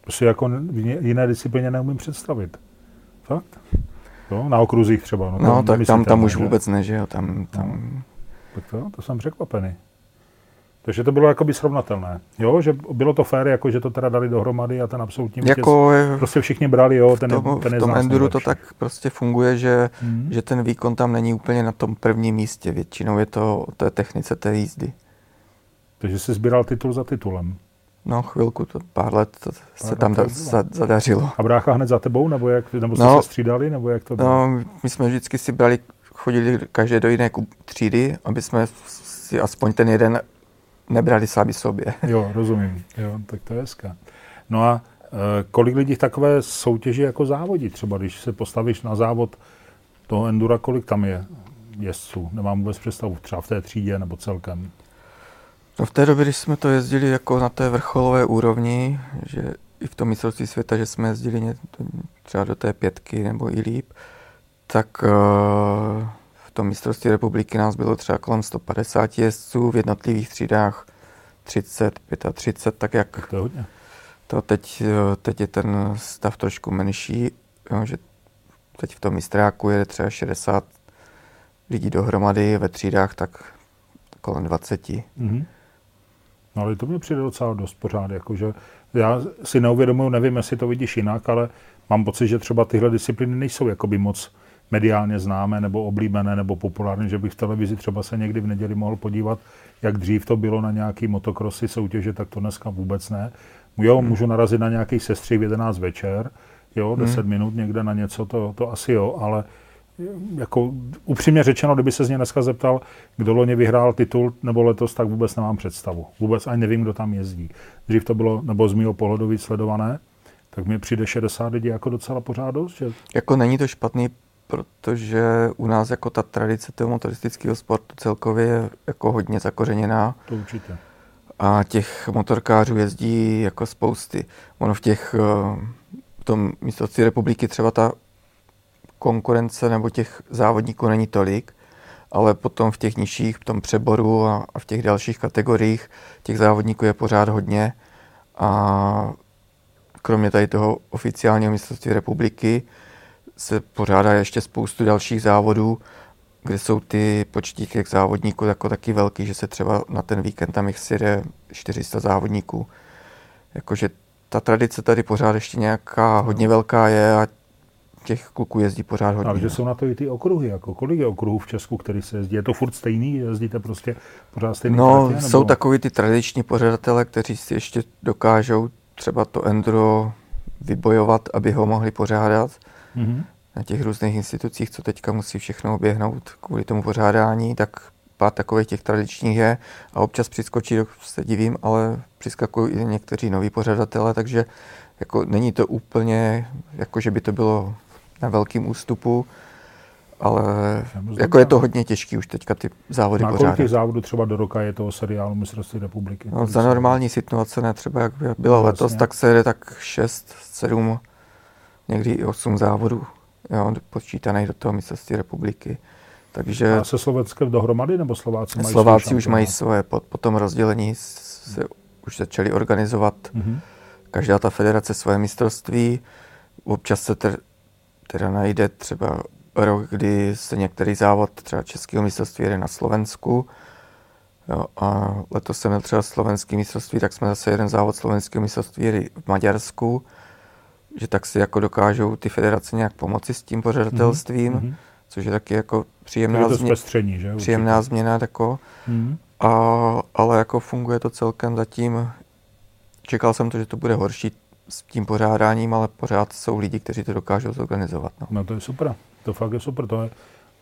To si jako v jiné disciplíně neumím představit. Fakt? Jo, na okruzích třeba. No, no tak tam, tam už vůbec ne, že jo, tam, tam... No. Tak to, to jsem překvapený. Takže to bylo jakoby srovnatelné. Jo, že bylo to fér, jako že to teda dali dohromady a ten absolutní jako vítěz, prostě všichni brali, jo, ten, tom, ten je v tom enduru to tak prostě funguje, že, Mhm. že ten výkon tam není úplně na tom prvním místě. Většinou je to o té technice té jízdy. Takže jsi sbíral titul za titulem. No chvilku, to pár let to se tam da, za, zadařilo. A brácha hned za tebou, nebo, jak, nebo jste No. se střídali, nebo jak to bylo? No, my jsme vždycky si brali, chodili každé do jiné třídy, aby jsme si aspoň ten jeden nebrali sami sobě. Jo, rozumím. Jo, tak to je hezká. No a e, kolik lidí v takové soutěži jako závodí? Třeba když se postavíš na závod toho endura, kolik tam je jezdců? Nemám vůbec představu, třeba v té třídě nebo celkem. No v té době, když jsme to jezdili jako na té vrcholové úrovni, že i v tom mistrovství světa, že jsme jezdili třeba do té pětky nebo i líp, tak eh, v tom mistrovství republiky nás bylo třeba kolem 150 jezdců, v jednotlivých třídách 30, 35, tak jak Tak to je hodně. to teď, eh, teď je ten stav trošku menší, jo, že teď v tom mistráku je třeba 60 lidí dohromady, ve třídách tak kolem 20. Mhm. No ale to mě přijde docela dost pořád, jakože já si neuvědomuji, nevím, jestli to vidíš jinak, ale mám pocit, že třeba tyhle disciplíny nejsou jakoby moc mediálně známé nebo oblíbené nebo populární, že bych v televizi třeba se někdy v neděli mohl podívat, jak dřív to bylo na nějaký motokrosy soutěže, tak to dneska vůbec ne. Jo, můžu narazit na nějaký sestřih v 11 večer, jo, 10 minut někde na něco, to, to asi jo, ale jako upřímně řečeno, kdyby se z něj dneska zeptal, kdo loni vyhrál titul nebo letos, tak vůbec nemám představu. Vůbec ani nevím, kdo tam jezdí. Dřív to bylo, nebo z mého pohledu víc sledované, tak mi přijde 60 lidí jako docela pořád dost, že Jako není to špatný, protože u nás jako ta tradice toho motoristického sportu celkově je jako hodně zakořeněná to určitě. a těch motorkářů jezdí jako spousty. Ono v těch, eh, v tom mistrovství republiky třeba ta konkurence nebo těch závodníků není tolik, ale potom v těch nižších, v tom přeboru a, a v těch dalších kategoriích těch závodníků je pořád hodně a kromě tady toho oficiálního mistrovství republiky se pořádá ještě spoustu dalších závodů, kde jsou ty počty těch závodníků jako taky velký, že se třeba na ten víkend tam jich sjede 400 závodníků. Jakože ta tradice tady pořád ještě nějaká hodně velká je a těch kluků jezdí pořád hodně. Ale že jsou na to i ty okruhy, jako kolik je okruhů v Česku, který se jezdí? Je to furt stejný? Jezdíte prostě pořád stejný No, tratě, jsou takový ty tradiční pořadatele, kteří si ještě dokážou třeba to enduro vybojovat, aby ho mohli pořádat Mhm. na těch různých institucích, co teďka musí všechno oběhnout kvůli tomu pořádání, tak pár takových těch tradičních je a občas přiskočí, se divím, ale přiskakují i někteří noví pořadatelé, takže jako není to úplně, jako že by to bylo na velkým ústupu, ale jako je to hodně těžký už teďka ty závody Na kolik těch závodů třeba do roka je toho seriálu mistrovství republiky? No, za normální situace, ne třeba jak by bylo No, letos, jasně. tak se jede tak 6, 7, někdy i 8 závodů, jo, počítaných do toho mistrovství republiky. Takže A se Slovenskem dohromady, nebo Slováci mají Slováci už mají svoje, po, po tom rozdělení se už začali organizovat Mhm. každá ta federace svoje mistrovství. Občas se ter, teda najde třeba rok, kdy se některý závod třeba českého mistrovství jede na Slovensku. Jo, a letos jsem měl třeba slovenský mistrovství, tak jsme zase jeden závod slovenského mistrovství jeli v Maďarsku, že tak si jako dokážou ty federace nějak pomoci s tím pořadatelstvím, Mhm. což je taky jako Je příjemná, to změ, zpestření, že? příjemná změna, jako, Mhm. a, ale jako funguje to celkem zatím. Čekal jsem to, že to bude horší s tím pořádáním, ale pořád jsou lidi, kteří to dokážou zorganizovat. No. No to je super. To fakt je super. To je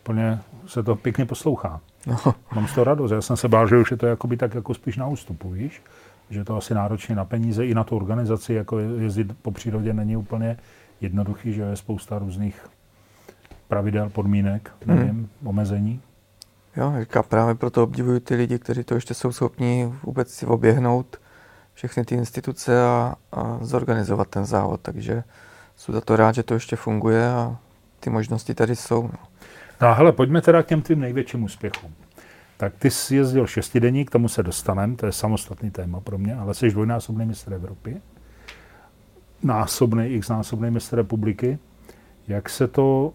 úplně, se to pěkně poslouchá. No, Mám z toho radost. Já jsem se bál, že už je to jakoby tak jako spíš na ústupu, víš? Že to asi náročně na peníze i na tu organizaci, jako je- jezdit po přírodě není úplně jednoduchý, že je spousta různých pravidel, podmínek, Hmm. nevím, omezení. jo, říká, právě proto obdivuju ty lidi, kteří to ještě jsou schopni vůbec si oběhnout všechny ty instituce a, a zorganizovat ten závod. Takže jsem za to rád, že to ještě funguje a ty možnosti tady jsou. No. No a hele, pojďme teda k těm tvým největším úspěchům. Tak ty jsi jezdil šestidenní, k tomu se dostaneme, to je samostatný téma pro mě, ale jsi dvojnásobný mistr Evropy, násobný, x násobný mistr republiky. Jak se to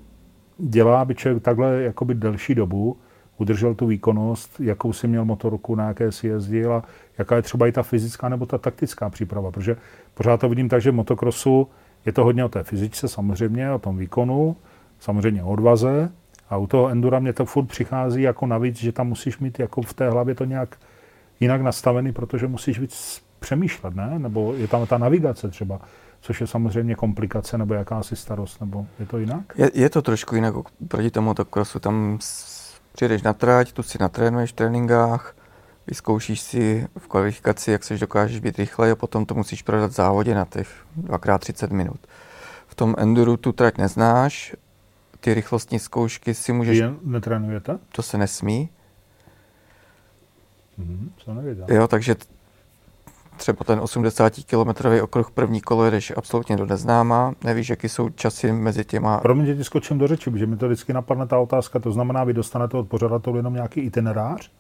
dělá, aby člověk takhle jakoby delší dobu udržel tu výkonnost, jakou si měl motorku, na jaké si jezdil a jaká je třeba i ta fyzická nebo ta taktická příprava. Protože pořád to vidím tak, že v motokrosu je to hodně o té fyzice samozřejmě, o tom výkonu, samozřejmě o odvaze, a u toho endura mě to furt přichází jako navíc, že tam musíš mít jako v té hlavě to nějak jinak nastavený, protože musíš víc přemýšlet, ne? Nebo je tam ta navigace třeba, což je samozřejmě komplikace nebo jakási starost, nebo je to jinak? Je, je to trošku jinak proti tomu motokrosu. Tam přijdeš na trať, tu si natrénuješ v tréninkách, vyzkoušíš si v kvalifikaci, jak se dokážeš být rychlej a potom to musíš prodat v závodě na těch 2x30 minut. V tom enduru tu trať neznáš, ty rychlostní zkoušky si můžeš... Vy netrénujete? To se nesmí. Co nevěděl. Jo, takže třeba ten 80-kilometrový okruh první kolo jedeš absolutně do neznáma, nevíš, jaký jsou časy mezi těma... Promiň, že ti skočím do řeči, protože mi to vždycky napadne ta otázka, to znamená, vy dostanete od pořadatelů jenom nějaký itinerář?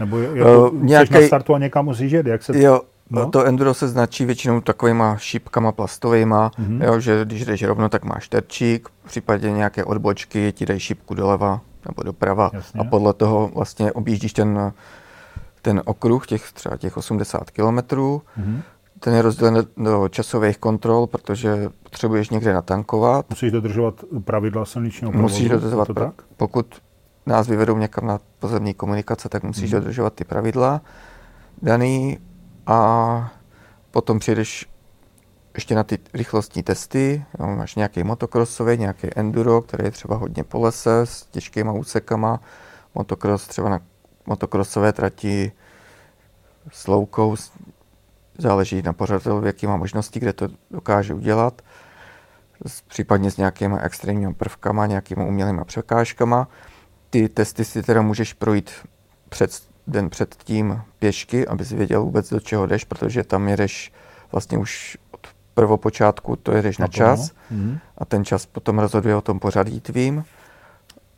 Nebo jako uh, nějaký... na startu a někam musíš jet, jak se... Jo, No. To enduro se značí většinou takovýma šípkama plastovýma, mm-hmm. jo, že když jdeš rovno, tak máš terčík, v případě nějaké odbočky ti dají šípku doleva nebo doprava Jasně. a podle toho vlastně objíždíš ten, ten okruh, těch třeba těch 80 kilometrů. Mm-hmm. Ten je rozdělen do časových kontrol, protože potřebuješ někde natankovat. Musíš dodržovat pravidla silničního provozu? Musíš dodržovat, pra- pokud nás vyvedou někam na pozemní komunikace, tak musíš mm-hmm. dodržovat ty pravidla daný a potom přijdeš ještě na ty rychlostní testy, jo, máš nějaký motokrosový, nějaký enduro, který je třeba hodně po lese s těžkýma úsekama, motocross třeba na motokrosové trati s loukou, záleží na pořadatelů, jaký má možnosti, kde to dokáže udělat, případně s nějakými extrémními prvkama, nějakými umělými překážkama. Ty testy si teda můžeš projít před den předtím pěšky, abys věděl vůbec, do čeho jdeš, protože tam jedeš vlastně už od prvopočátku, to jedeš na, na čas mm. a ten čas potom rozhoduje o tom pořadí tvým.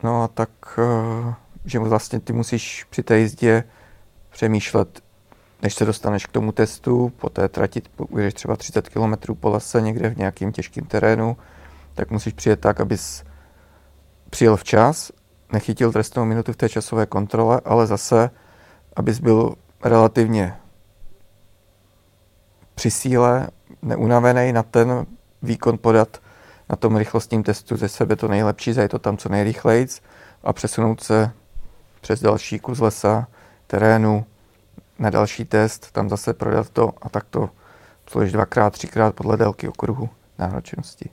No a tak, eh, že vlastně ty musíš při té jízdě přemýšlet, než se dostaneš k tomu testu, po té trati, jedeš třeba 30 km po lese někde v nějakým těžkým terénu, tak musíš přijet tak, abys přijel včas, nechytil trestnou minutu v té časové kontrole, ale zase abys byl relativně při síle, neunavený na ten výkon podat na tom rychlostním testu ze sebe to nejlepší, zajít to tam co nejrychleji a přesunout se přes další kus lesa, terénu na další test, tam zase prodat to a tak to složíš dvakrát, třikrát podle délky okruhu náročnosti.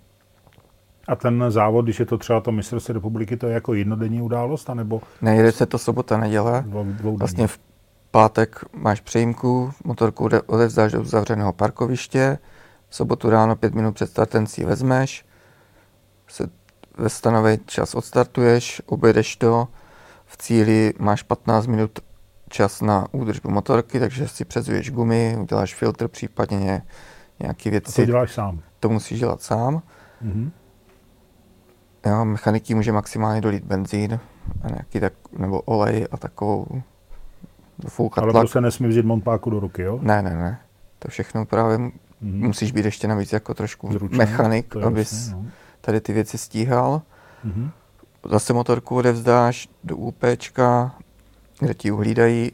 A ten závod, když je to třeba to mistrovství republiky, to je jako jednodenní událost, anebo? Nejde se to sobota, neděle. Vlastně v pátek máš přejímku, motorku odevzdáš do zavřeného parkoviště, v sobotu ráno pět minut před startem si vezmeš, se ve stanovený čas odstartuješ, objedeš to, v cíli máš 15 minut čas na údržbu motorky, takže si přezuješ gumy, uděláš filtr, případně nějaké věci. A to děláš sám? To musíš dělat sám. Mm-hmm. Jo, mechaniky může maximálně dolít benzín a nějaký tak, nebo olej a takovou foukat Ale to se nesmí vzít montpáku do ruky, jo? Ne, ne, ne. To všechno právě mm-hmm. musíš být ještě navíc jako trošku Zručný, mechanik, abys jasný, no. tady ty věci stíhal. Mm-hmm. Zase motorku odevzdáš do UPčka, kde ti uhlídají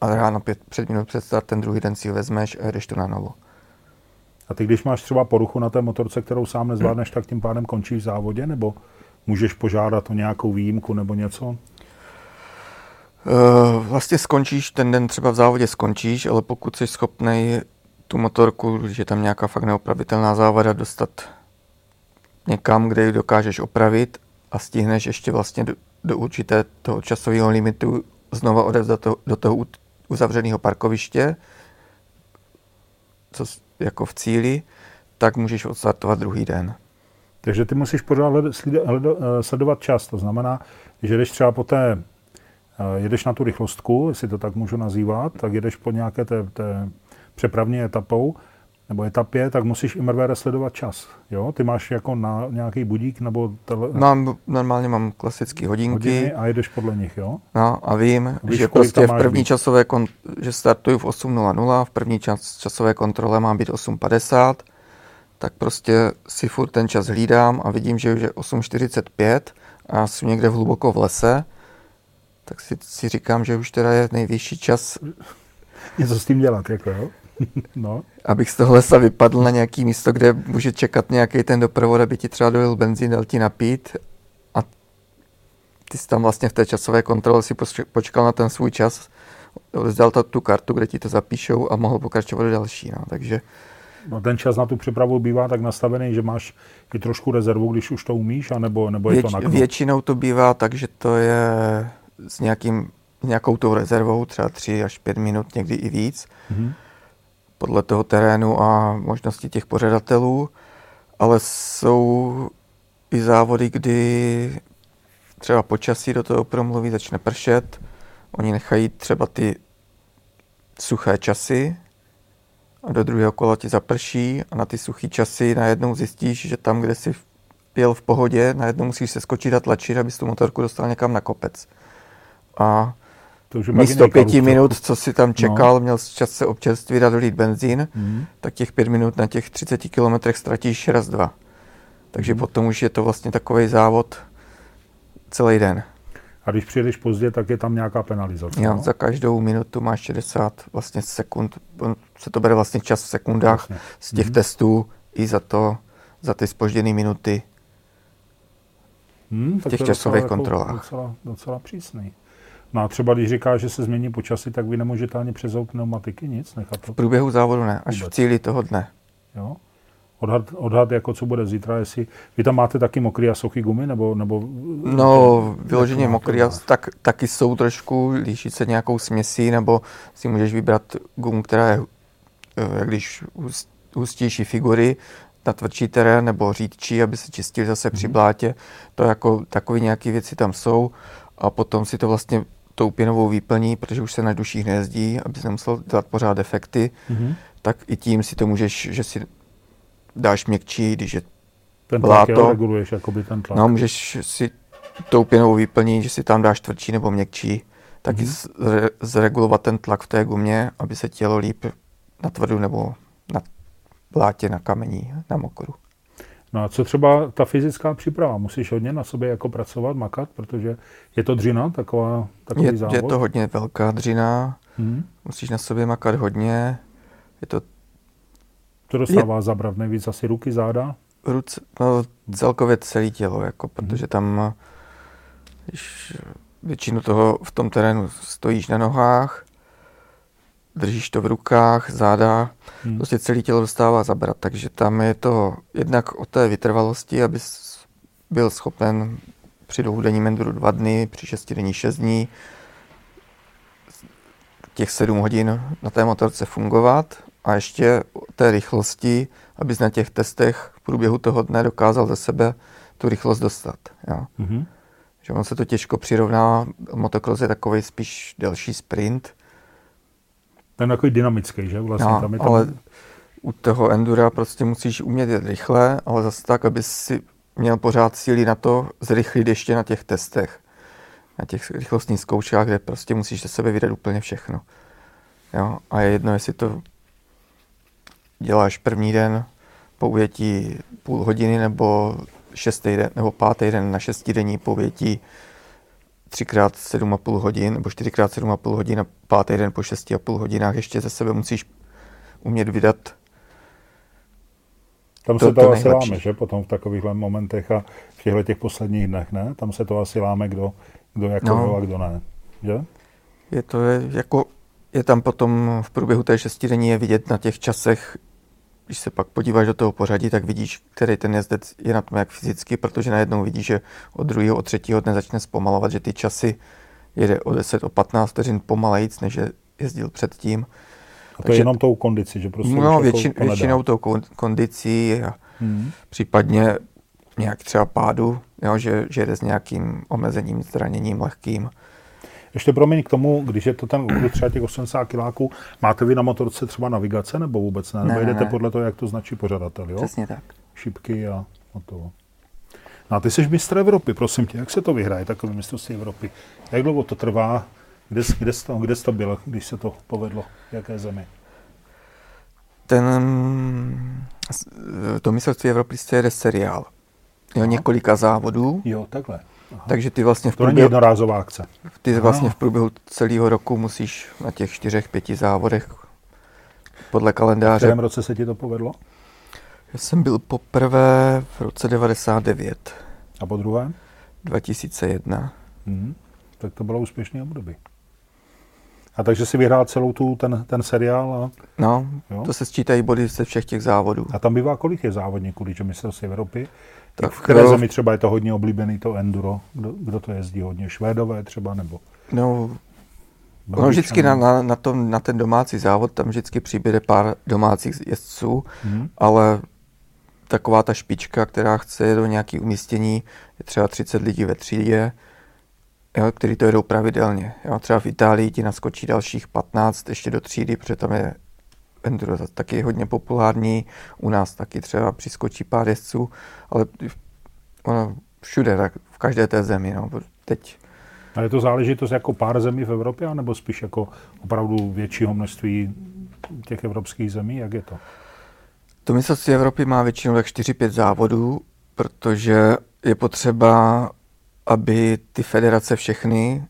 a ráno pět, před minut před startem druhý den si ji vezmeš a jedeš to na novo. A ty, když máš třeba poruchu na té motorce, kterou sám nezvládneš, tak tím pádem končíš v závodě, nebo můžeš požádat o nějakou výjimku nebo něco? Uh, vlastně skončíš, ten den třeba v závodě skončíš, ale pokud jsi schopný tu motorku, když je tam nějaká fakt neopravitelná závada, dostat někam, kde ji dokážeš opravit a stihneš ještě vlastně do, do určité toho časového limitu znova odevzdat to, do toho uzavřeného parkoviště, co jako v cíli, tak můžeš odstartovat druhý den. Takže ty musíš pořád eh, sledovat čas, to znamená, že jdeš třeba po té Eh, jedeš na tu rychlostku, jestli to tak můžu nazývat, tak jedeš po nějaké té, té přepravní etapou, nebo etapě, tak musíš i mrvére sledovat čas. Jo? Ty máš jako na nějaký budík nebo... Tele... Mám, normálně mám klasické hodinky. Hodiny a jedeš podle nich, jo? No a vím, Víš, že prostě v první být? časové, kon... že startuju v 8.00, v první čas, časové kontrole mám být 8.50, tak prostě si furt ten čas hlídám a vidím, že už je 8.45 a jsem někde v hluboko v lese, tak si, si říkám, že už teda je nejvyšší čas něco s tím dělat, jako jo? no. Abych z toho lesa vypadl na nějaký místo, kde může čekat nějaký ten doprovod, aby ti třeba dojel benzín, dal ti napít a ty jsi tam vlastně v té časové kontrole si počkal na ten svůj čas, vzdal tu kartu, kde ti to zapíšou a mohl pokračovat do další. No. Takže No ten čas na tu přepravu bývá tak nastavený, že máš i trošku rezervu, když už to umíš, anebo, nebo je Věč, to na Většinou to bývá tak, že to je s nějakým, nějakou tou rezervou, třeba 3 až 5 minut, někdy i víc, mm-hmm. Podle toho terénu a možnosti těch pořadatelů, ale jsou i závody, kdy třeba počasí do toho promluví, začne pršet, oni nechají třeba ty suché časy, a do druhého kola ti zaprší a na ty suchý časy najednou zjistíš, že tam, kde jsi pěl v pohodě, najednou musíš se skočit a tlačit, abys tu motorku dostal někam na kopec. A to už místo pěti minut, co si tam čekal, no. měl čas se občerstvit a dolít benzín, mm. tak těch pět minut na těch 30 kilometrech ztratíš raz, dva. Takže mm. potom už je to vlastně takový závod celý den. A když přijedeš pozdě, tak je tam nějaká penalizace. Jo, no? za každou minutu máš 60 vlastně sekund, se to bere vlastně čas v sekundách vlastně. z těch mm-hmm. testů i za to, za ty spožděné minuty hmm, v těch časových docela, kontrolách. Jako docela, docela přísný. No a třeba když říká, že se změní počasí, tak vy nemůžete ani přezout pneumatiky, nic nechat to? V průběhu závodu ne, až Vůbec. v cíli toho dne. Jo? Odhad, odhad, jako co bude zítra, jestli... Vy tam máte taky mokrý a suchý gumy, nebo... nebo no, vyloženě mokrý a tak, taky jsou trošku, líší se nějakou směsí, nebo si můžeš vybrat gumu, která je, eh, jak když hustější figury, na tvrdší terén, nebo řídčí, aby se čistil zase při mhm. blátě. To jako takové nějaké věci tam jsou. A potom si to vlastně tou pěnovou výplní, protože už se na duších nejezdí, aby se nemusel dělat pořád defekty, mm-hmm. tak i tím si to můžeš, že si dáš měkčí, když je ten tlak reguluješ jakoby ten tlak. No, můžeš si tou pěnou vyplnit, že si tam dáš tvrdší nebo měkčí, taky mm-hmm. zregulovat ten tlak v té gumě, aby se tělo líp na tvrdu nebo na blátě, na kamení, na mokru. No a co třeba ta fyzická příprava? Musíš hodně na sobě jako pracovat, makat, protože je to dřina, taková, takový je, závod? Je to hodně velká dřina, hmm. musíš na sobě makat hodně, je to to dostává je, zabrat nejvíc asi ruky, záda? Ruce, no celkově celé tělo, jako, protože tam když většinu toho v tom terénu stojíš na nohách, držíš to v rukách, záda, hmm. prostě celé tělo dostává zabrat, takže tam je to jednak o té vytrvalosti, abys byl schopen při dvoudenním enduru dva dny, při šestidenní šest dní, těch sedm hodin na té motorce fungovat a ještě té rychlosti, abys na těch testech v průběhu toho dne dokázal ze sebe tu rychlost dostat. Jo. Mm-hmm. Že on se to těžko přirovná, motocross je takový spíš delší sprint. Ten takový dynamický, že? Vlastně no, tam je tam... ale u toho endura prostě musíš umět jet rychle, ale zase tak, aby si měl pořád síly na to zrychlit ještě na těch testech. Na těch rychlostních zkouškách, kde prostě musíš ze sebe vydat úplně všechno. Jo? A je jedno, jestli to děláš první den po ujetí půl hodiny nebo šestý den, nebo pátý den na šestidenní povětí třikrát sedm a půl hodin nebo čtyřikrát sedm a půl hodin a pátý den po šesti a půl hodinách ještě ze sebe musíš umět vydat tam to, se to, to asi láme, že? Potom v takovýchhle momentech a v těchto těch posledních dnech, ne? Tam se to asi láme, kdo, kdo jako no. a kdo ne. Že? Je to je, jako, je tam potom v průběhu té šestidenní je vidět na těch časech, když se pak podíváš do toho pořadí, tak vidíš, který ten jezdec je na tom jak fyzicky, protože najednou vidíš, že od druhého, od třetího dne začne zpomalovat, že ty časy jede o 10, o 15 vteřin pomalejíc, než je jezdil předtím. A to Takže, je jenom tou kondici, že prostě No, většin, jako většinou tou kondicí a hmm. případně nějak třeba pádu, jo, že, že jede s nějakým omezením, zraněním lehkým. Ještě promiň k tomu, když je to ten okruh třeba těch 80 kiláků, máte vy na motorce třeba navigace nebo vůbec ne? Nebo ne, jdete ne. podle toho, jak to značí pořadatel, jo? Přesně tak. Šipky a, a to. No a ty jsi mistr Evropy, prosím tě, jak se to vyhraje, takové mistrovství Evropy? Jak dlouho to trvá? Kde, kde, jsi to, kde jsi to byl, když se to povedlo? V jaké zemi? Ten, to mistrovství Evropy jede seriál. Jo, několika závodů. Jo, takhle. Aha. Takže ty vlastně v průběhu, to není jednorázová akce. Ty Aha. vlastně v průběhu celého roku musíš na těch čtyřech, pěti závodech podle kalendáře. V kterém roce se ti to povedlo? Já jsem byl poprvé v roce 99. A po druhé? 2001. Hmm. Tak to bylo úspěšné období. A takže si vyhrál celou tu, ten, ten seriál? A... No, jo? to se sčítají body ze všech těch závodů. A tam bývá kolik je závodníků, když je mistrovství Evropy? Tak v které zemi třeba je to hodně oblíbený, to enduro? Kdo, kdo to jezdí hodně? Švédové třeba nebo? No, no vždycky na, na, na, tom, na ten domácí závod tam vždycky přibude pár domácích jezdců, hmm. ale taková ta špička, která chce do nějaké umístění, je třeba 30 lidí ve třídě, jo, který to jedou pravidelně. Jo. Třeba v Itálii ti naskočí dalších 15 ještě do třídy, protože tam je enduro taky hodně populární, u nás taky třeba přiskočí pár jezdců, ale ono všude, tak v každé té zemi. No. Teď a je to záležitost jako pár zemí v Evropě, nebo spíš jako opravdu většího množství těch evropských zemí? Jak je to? To mistrovství Evropy má většinou tak 4-5 závodů, protože je potřeba, aby ty federace všechny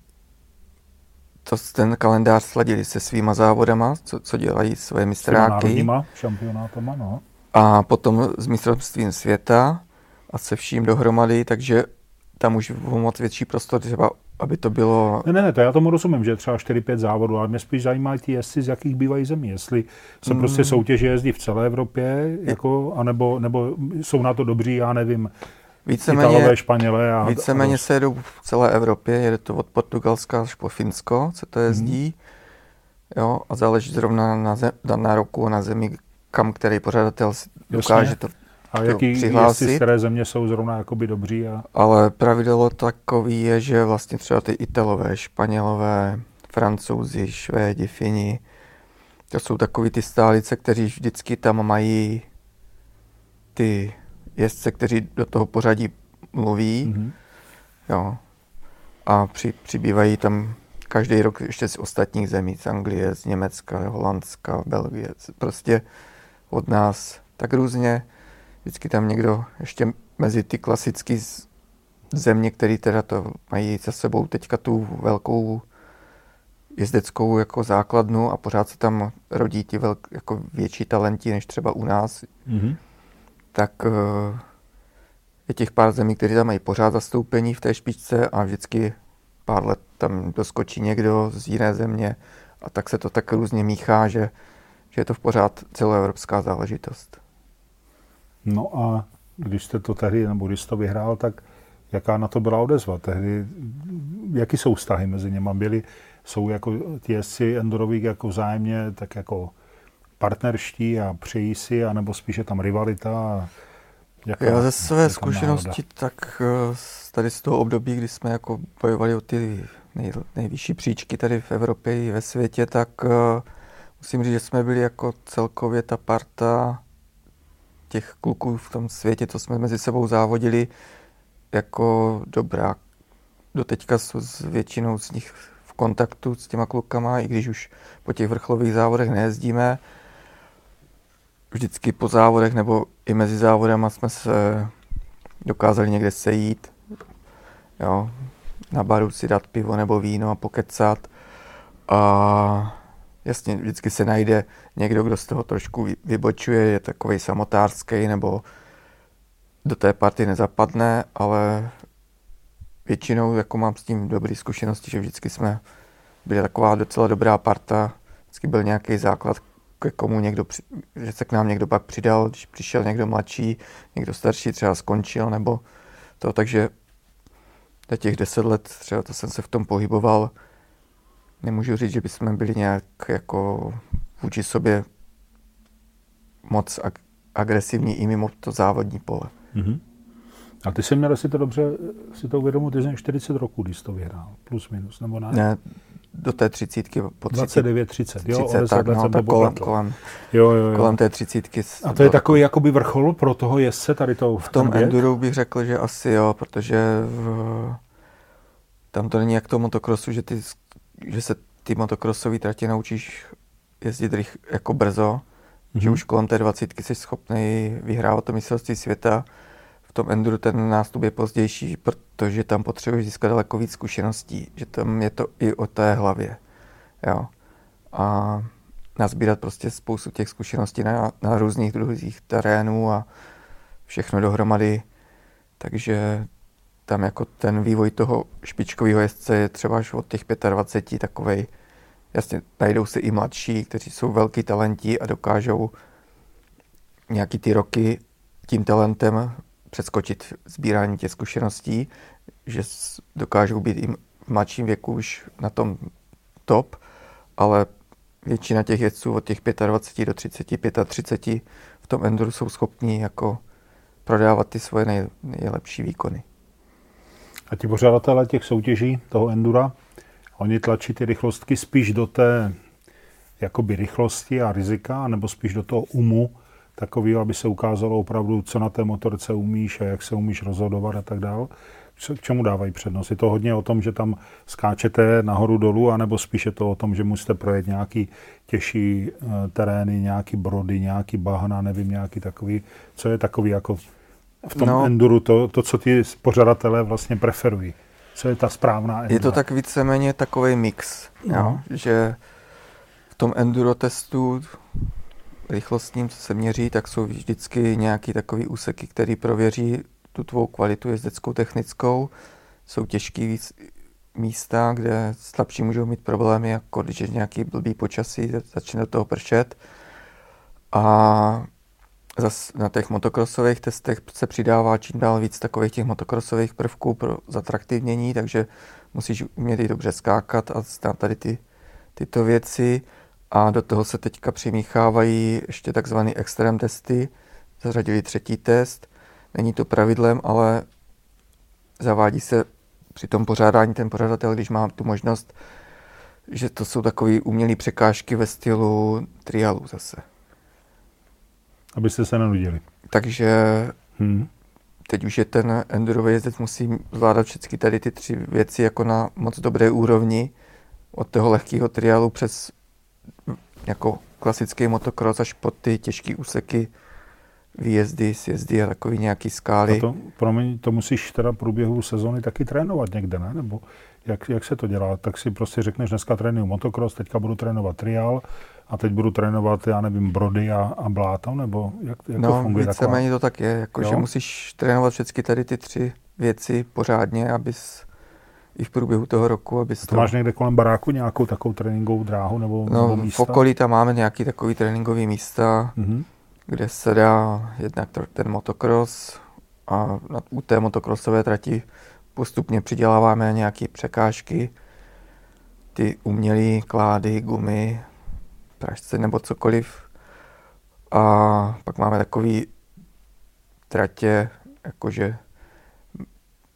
to ten kalendář sladili se svýma závodama, co, co dělají svoje mistráky. šampionátama, no. A potom s mistrovstvím světa a se vším dohromady, takže tam už moc větší prostor třeba aby to bylo... Ne, ne, ne, to já tomu rozumím, že třeba 4-5 závodů, ale mě spíš zajímají ty jezdci, z jakých bývají zemí. Jestli se mm. prostě soutěže jezdí v celé Evropě, jako, anebo, nebo jsou na to dobří, já nevím, Víceméně, Italové, Španělé a... Víceméně a se jedou v celé Evropě, jede to od Portugalska až po Finsko, se to jezdí. Mm. Jo, a záleží zrovna na, zem, na roku, na zemi, kam který pořadatel dokáže to a jaký, přihlásit. Jestli, které země jsou zrovna jakoby dobří? A... Ale pravidlo takový je, že vlastně třeba ty Italové, Španělové, Francouzi, Švédi, Fini, to jsou takový ty stálice, kteří vždycky tam mají ty jezdce, kteří do toho pořadí mluví. Mm-hmm. Jo. A při, přibývají tam každý rok ještě z ostatních zemí, z Anglie, z Německa, Holandska, Belgie, prostě od nás tak různě vždycky tam někdo ještě mezi ty klasické země, které teda to mají za sebou teďka tu velkou jezdeckou jako základnu a pořád se tam rodí ti velk, jako větší talenti než třeba u nás, mm-hmm. Tak uh, je těch pár zemí, které tam mají pořád zastoupení v té špičce a vždycky pár let tam doskočí někdo z jiné země a tak se to tak různě míchá, že, že je to v pořád celoevropská záležitost. No a když jste to tehdy, nebo když jste to vyhrál, tak jaká na to byla odezva tehdy? Jaký jsou vztahy mezi něma? Byli, jsou jako ti jezdci jako vzájemně tak jako partnerští a přejí si, anebo spíše tam rivalita? Jaká, Já ze své zkušenosti, tak eh, tady z toho období, kdy jsme jako bojovali o ty nej, nejvyšší příčky tady v Evropě i ve světě, tak uh, musím říct, že jsme byli jako celkově ta parta těch kluků v tom světě, co jsme mezi sebou závodili, jako dobrá. Doteďka jsou s většinou z nich v kontaktu s těma klukama, i když už po těch vrcholových závodech nejezdíme. Vždycky po závodech nebo i mezi závodama jsme se dokázali někde sejít, jo, na baru si dát pivo nebo víno a pokecat. A jasně, vždycky se najde někdo, kdo z toho trošku vybočuje, je takový samotářský nebo do té party nezapadne, ale většinou jako mám s tím dobré zkušenosti, že vždycky jsme byli taková docela dobrá parta, vždycky byl nějaký základ, ke komu někdo, že se k nám někdo pak přidal, když přišel někdo mladší, někdo starší třeba skončil, nebo to, takže za těch deset let třeba to jsem se v tom pohyboval, nemůžu říct, že bychom byli nějak jako vůči sobě moc ag- agresivní i mimo to závodní pole. Mm-hmm. A ty jsi měl si to dobře, si to uvědomit, ty jsi 40 roků, když jsi to vyhrál, plus minus, nebo ne? Ne, do té třicítky po 29, 30, jo? 30, tak, no, tak kolem, kolem, jo, jo, jo. kolem té třicítky. A to je takový jakoby vrchol pro toho jezdce tady to V tom enduro bych řekl, že asi jo, protože v, tam to není jak to motokrosu, že, ty, že se ty motokrosové tratě naučíš jezdit rych, jako brzo, mm-hmm. že už kolem té 20 jsi schopný vyhrávat to mistrovství světa. Tom enduru ten nástup je pozdější, protože tam potřebuješ získat daleko víc zkušeností, že tam je to i o té hlavě. Jo. A nazbírat prostě spoustu těch zkušeností na, na různých druhých terénů a všechno dohromady. Takže tam jako ten vývoj toho špičkového jezdce je třeba až od těch 25 takovej. Jasně, najdou se i mladší, kteří jsou velký talenti a dokážou nějaký ty roky tím talentem přeskočit sbírání těch zkušeností, že dokážou být i v mladším věku už na tom top, ale většina těch jezdců od těch 25 do 30, 35 v tom enduru jsou schopní jako prodávat ty svoje nej, nejlepší výkony. A ti pořadatelé těch soutěží, toho endura, oni tlačí ty rychlostky spíš do té jakoby rychlosti a rizika, nebo spíš do toho umu, takový, aby se ukázalo opravdu, co na té motorce umíš a jak se umíš rozhodovat a tak dále. K čemu dávají přednost? Je to hodně o tom, že tam skáčete nahoru dolů, anebo spíš je to o tom, že musíte projet nějaký těžší eh, terény, nějaký brody, nějaký bahna, nevím, nějaký takový, co je takový jako v tom no, enduru, to, to, co ty pořadatelé vlastně preferují. Co je ta správná endura? Je to tak víceméně takový mix, no. jo? že v tom enduro testu rychlostním, co se měří, tak jsou vždycky nějaký takový úseky, který prověří tu tvou kvalitu jezdeckou, technickou. Jsou těžký místa, kde slabší můžou mít problémy, jako když je nějaký blbý počasí, začne do toho pršet. A zas na těch motokrosových testech se přidává čím dál víc takových těch motokrosových prvků pro zatraktivnění, takže musíš umět i dobře skákat a tady ty, tyto věci. A do toho se teďka přimíchávají ještě takzvané extrém testy. Zařadili třetí test. Není to pravidlem, ale zavádí se při tom pořádání ten pořadatel, když má tu možnost, že to jsou takové umělé překážky ve stylu trialu zase. Abyste se nenudili. Takže hmm. teď už je ten endurový jezdec musí zvládat všechny tady ty tři věci jako na moc dobré úrovni. Od toho lehkého triálu přes jako klasický motocross až po ty těžké úseky, výjezdy, sjezdy a takový nějaký skály. A to, promiň, to musíš teda průběhu sezóny taky trénovat někde, ne? Nebo jak, jak se to dělá? Tak si prostě řekneš, dneska trénuju motocross, teďka budu trénovat triál a teď budu trénovat, já nevím, brody a, a bláto, nebo jak, jak no, to funguje? No, víceméně to tak je, jako, že musíš trénovat všechny tady ty tři věci pořádně, abys i v průběhu toho roku, aby to... to... máš někde kolem baráku nějakou takovou tréninkovou dráhu nebo, no, nebo místa? v okolí tam máme nějaký takový tréninkový místa, mm-hmm. kde se dá jednak ten motocross a na, u té motokrosové trati postupně přiděláváme nějaké překážky, ty umělé klády, gumy, pražce nebo cokoliv. A pak máme takový tratě, jakože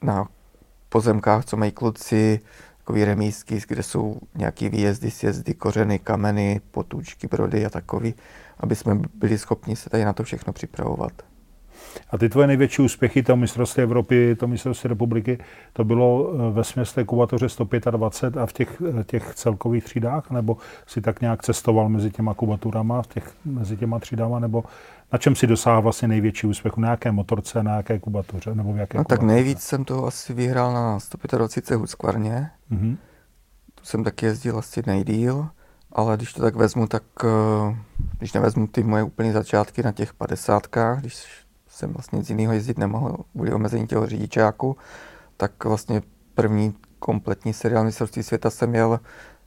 na pozemkách, co mají kluci, takový remísky, kde jsou nějaký výjezdy, sjezdy, kořeny, kameny, potůčky, brody a takový, aby jsme byli schopni se tady na to všechno připravovat. A ty tvoje největší úspěchy, to mistrovství Evropy, to mistrovství republiky, to bylo eh, ve směs kubatoře 125 a v těch, eh, těch celkových třídách, nebo si tak nějak cestoval mezi těma kubaturama, v těch, mezi těma třídama, nebo na čem si dosáhl vlastně největší úspěch? Na jaké motorce, na jaké kubatuře, nebo v jaké no, tak nejvíc jsem to asi vyhrál na 125 Husqvarně. Mm-hmm. Tu jsem taky jezdil asi nejdíl, ale když to tak vezmu, tak eh, když nevezmu ty moje úplně začátky na těch 50, když jsem vlastně nic jiného jezdit nemohl kvůli omezení těho řidičáku, tak vlastně první kompletní seriál mistrovství světa jsem měl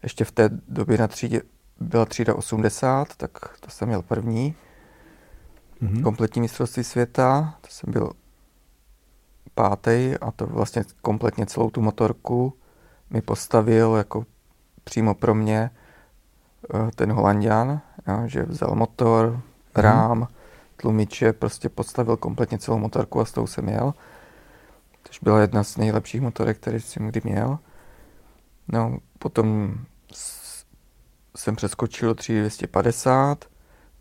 ještě v té době na třídě, byla třída 80, tak to jsem měl první. Mm-hmm. Kompletní mistrovství světa, to jsem byl pátý a to vlastně kompletně celou tu motorku mi postavil jako přímo pro mě eh, ten Holandian, že vzal motor, mm-hmm. rám, tlumiče, prostě podstavil kompletně celou motorku a s tou jsem jel. Což byla jedna z nejlepších motorek, které jsem kdy měl. No, potom jsem přeskočil 3250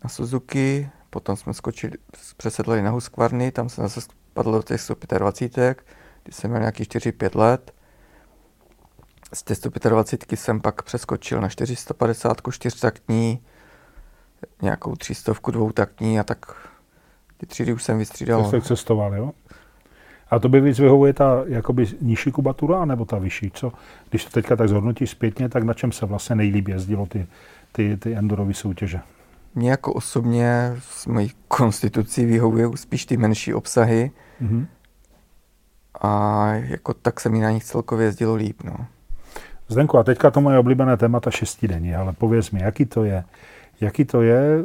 na Suzuki, potom jsme skočili, přesedli na Husqvarny, tam jsem zase spadl do těch 125, kdy jsem měl nějakých 4-5 let. Z těch 125 jsem pak přeskočil na 450, čtyřtaktní, nějakou třístovku dvoutaktní a tak ty třídy už jsem vystřídal. Jste cestoval, jo? A to by víc vyhovuje ta jakoby nižší kubatura, nebo ta vyšší? Co? Když to teďka tak zhodnotíš zpětně, tak na čem se vlastně nejlíp jezdilo ty, ty, ty endurové soutěže? Mně jako osobně s mojí konstitucí vyhovují spíš ty menší obsahy mm-hmm. a jako tak se mi na nich celkově jezdilo líp. No. Zdenku, a teďka to moje oblíbené témata šestidenní, ale pověz mi, jaký to je? Jaký to je?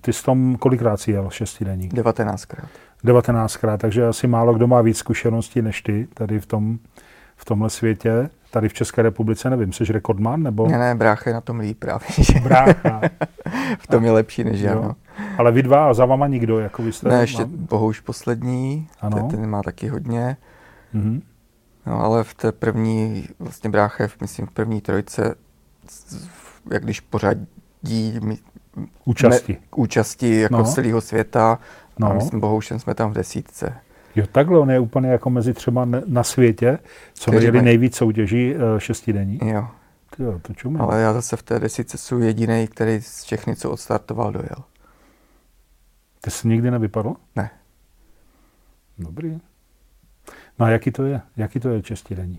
Ty jsi tom kolikrát si jel šestidenní? 19krát. 19krát, takže asi málo kdo má víc zkušeností než ty tady v, tom, v tomhle světě. Tady v České republice, nevím, jsi rekordman? Nebo? Ne, ne, brácha je na tom líp právě. Brácha. v tom je lepší než já. No. Ale vy dva a za vama nikdo, jako vy jste? Ne, ještě Bohuž poslední, ano. ten má taky hodně. Mm-hmm. No, ale v té první, vlastně bráchev, myslím v první trojce, jak když pořadí účasti, me, účasti jako no. celého světa, no. a myslím, bohužel jsme tam v desítce. Jo, takhle on je úplně jako mezi třeba na světě, co Kteří měli nejvíc soutěží uh, šestidenní. Jo. jo, to čumím. Ale já zase v té desítce jsem jediný, který z všechny, co odstartoval, dojel. Ty jsi nikdy nevypadl? Ne. Dobrý. No a jaký to je? Jaký to je čestidenní?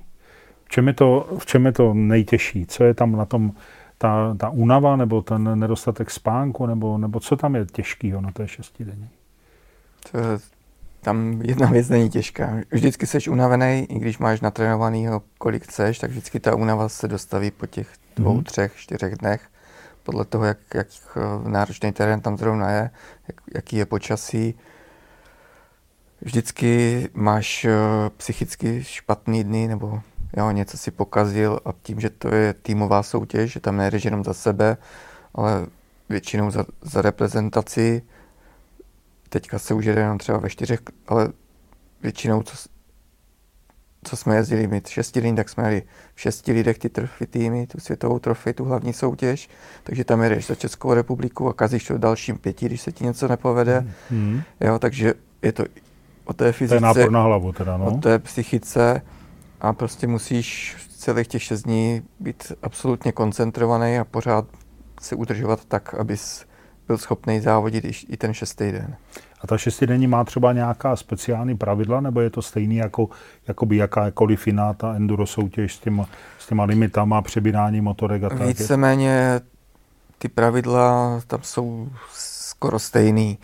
V čem je to, v čem je to nejtěžší? Co je tam na tom ta, ta únava nebo ten nedostatek spánku, nebo, nebo co tam je těžkého na té šestidenní? To, tam jedna věc není těžká. Vždycky jsi unavený, i když máš natrénovanýho, kolik chceš, tak vždycky ta únava se dostaví po těch dvou, mm. třech, čtyřech dnech. Podle toho, jak, jak eh, náročný terén tam zrovna je, jak, jaký je počasí. Vždycky máš uh, psychicky špatný dny, nebo jo, něco si pokazil a tím, že to je týmová soutěž, že tam nejdeš jenom za sebe, ale většinou za, za reprezentaci. Teďka se už jede jenom třeba ve čtyřech, ale většinou, co, co jsme jezdili my šesti lidí, tak jsme jeli v šesti lidech ty trofy týmy, tu světovou trofy, tu hlavní soutěž, takže tam jedeš za Českou republiku a kazíš to dalším pěti, když se ti něco nepovede. Mm. Jo, takže je to o té fyzice, to je na hlavu teda, no. o té psychice, a prostě musíš celých těch šest dní být absolutně koncentrovaný a pořád se udržovat tak, abys byl schopný závodit i ten šestý den. A ta šestidenní má třeba nějaká speciální pravidla, nebo je to stejný jako jakoby jakákoliv jiná ta enduro soutěž s, těma, s těma limitama, přebírání motorek a tak? Víceméně ty pravidla tam jsou skoro stejný,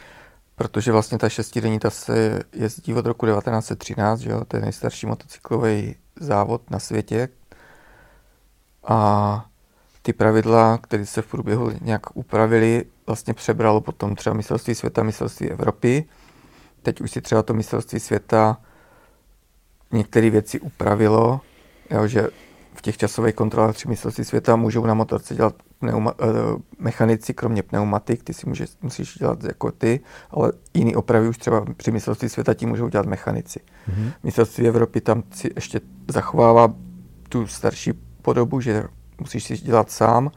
protože vlastně ta šestidenní ta se jezdí od roku 1913, že jo, to je nejstarší motocyklový závod na světě. A ty pravidla, které se v průběhu nějak upravily, vlastně přebralo potom třeba mistrovství světa, mistrovství Evropy. Teď už si třeba to mistrovství světa některé věci upravilo, jo, že v těch časových kontrolách tři mistrovství světa můžou na motorce dělat pneuma, uh, mechanici, kromě pneumatik, ty si může, musíš dělat jako ty, ale jiný opravy už třeba při mistrovství světa ti můžou dělat mechanici. Mm-hmm. Mistrovství Evropy tam si ještě zachovává tu starší podobu, že musíš si dělat sám,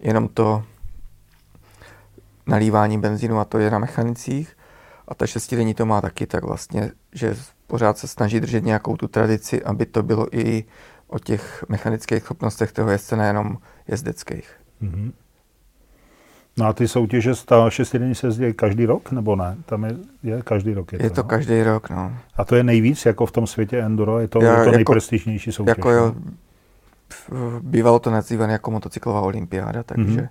jenom to nalívání benzínu a to je na mechanicích. A ta šestidenní to má taky tak vlastně, že pořád se snaží držet nějakou tu tradici, aby to bylo i o těch mechanických schopnostech toho jezdce, nejenom jezdeckých. Mm-hmm. No a ty soutěže, ta šestidenní se jezdí každý rok, nebo ne? Tam je, je každý rok. Je, je to, to no? každý rok, no. A to je nejvíc, jako v tom světě enduro? Je to, Já, je to jako, nejprestižnější soutěž? Jako jo, bývalo to nazývané jako motocyklová olympiáda, takže... Mm-hmm.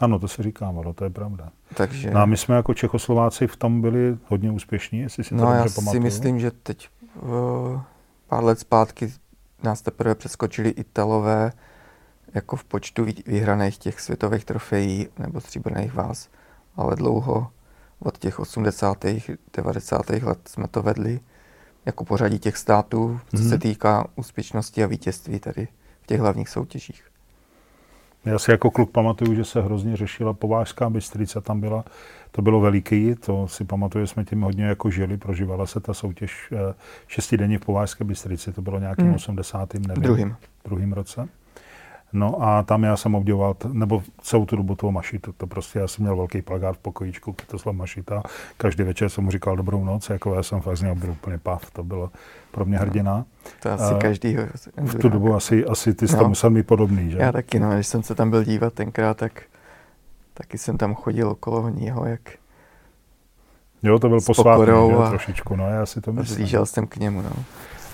Ano, to se říkávalo, to je pravda. Takže... No a my jsme jako Čechoslováci v tom byli hodně úspěšní, jestli si to no, já pamatuju. si myslím, že teď uh, pár let zpátky nás teprve přeskočili Italové jako v počtu vyhraných těch světových trofejí nebo stříbrných vás, ale dlouho od těch 80. 90. let jsme to vedli jako pořadí těch států, co mm-hmm. se mhm. týká úspěšnosti a vítězství tady v těch hlavních soutěžích. Já si jako kluk pamatuju, že se hrozně řešila Povážská Bystrica, tam byla, to bylo veliký, to si pamatuju, že jsme tím hodně jako žili, prožívala se ta soutěž eh, šestidenně v Povážské Bystrici, to bylo nějakým hmm. 80. nevím, druhým. druhým roce. No a tam já jsem obdivoval, nebo celou tu dobu toho Mašitu, to prostě já jsem měl velký plagát v pokojíčku, Květoslav Mašita, každý večer jsem mu říkal dobrou noc, jako já jsem fakt z něho byl úplně pav, to bylo pro mě hrdina. To asi uh, každý. V tu dobu asi, asi ty jsi no, tam musel mít podobný, že? Já taky, no, když jsem se tam byl dívat tenkrát, tak taky jsem tam chodil okolo něho, jak Jo, to byl posvátný, že, trošičku, no, já si to myslím. Zlížel jsem k němu, no.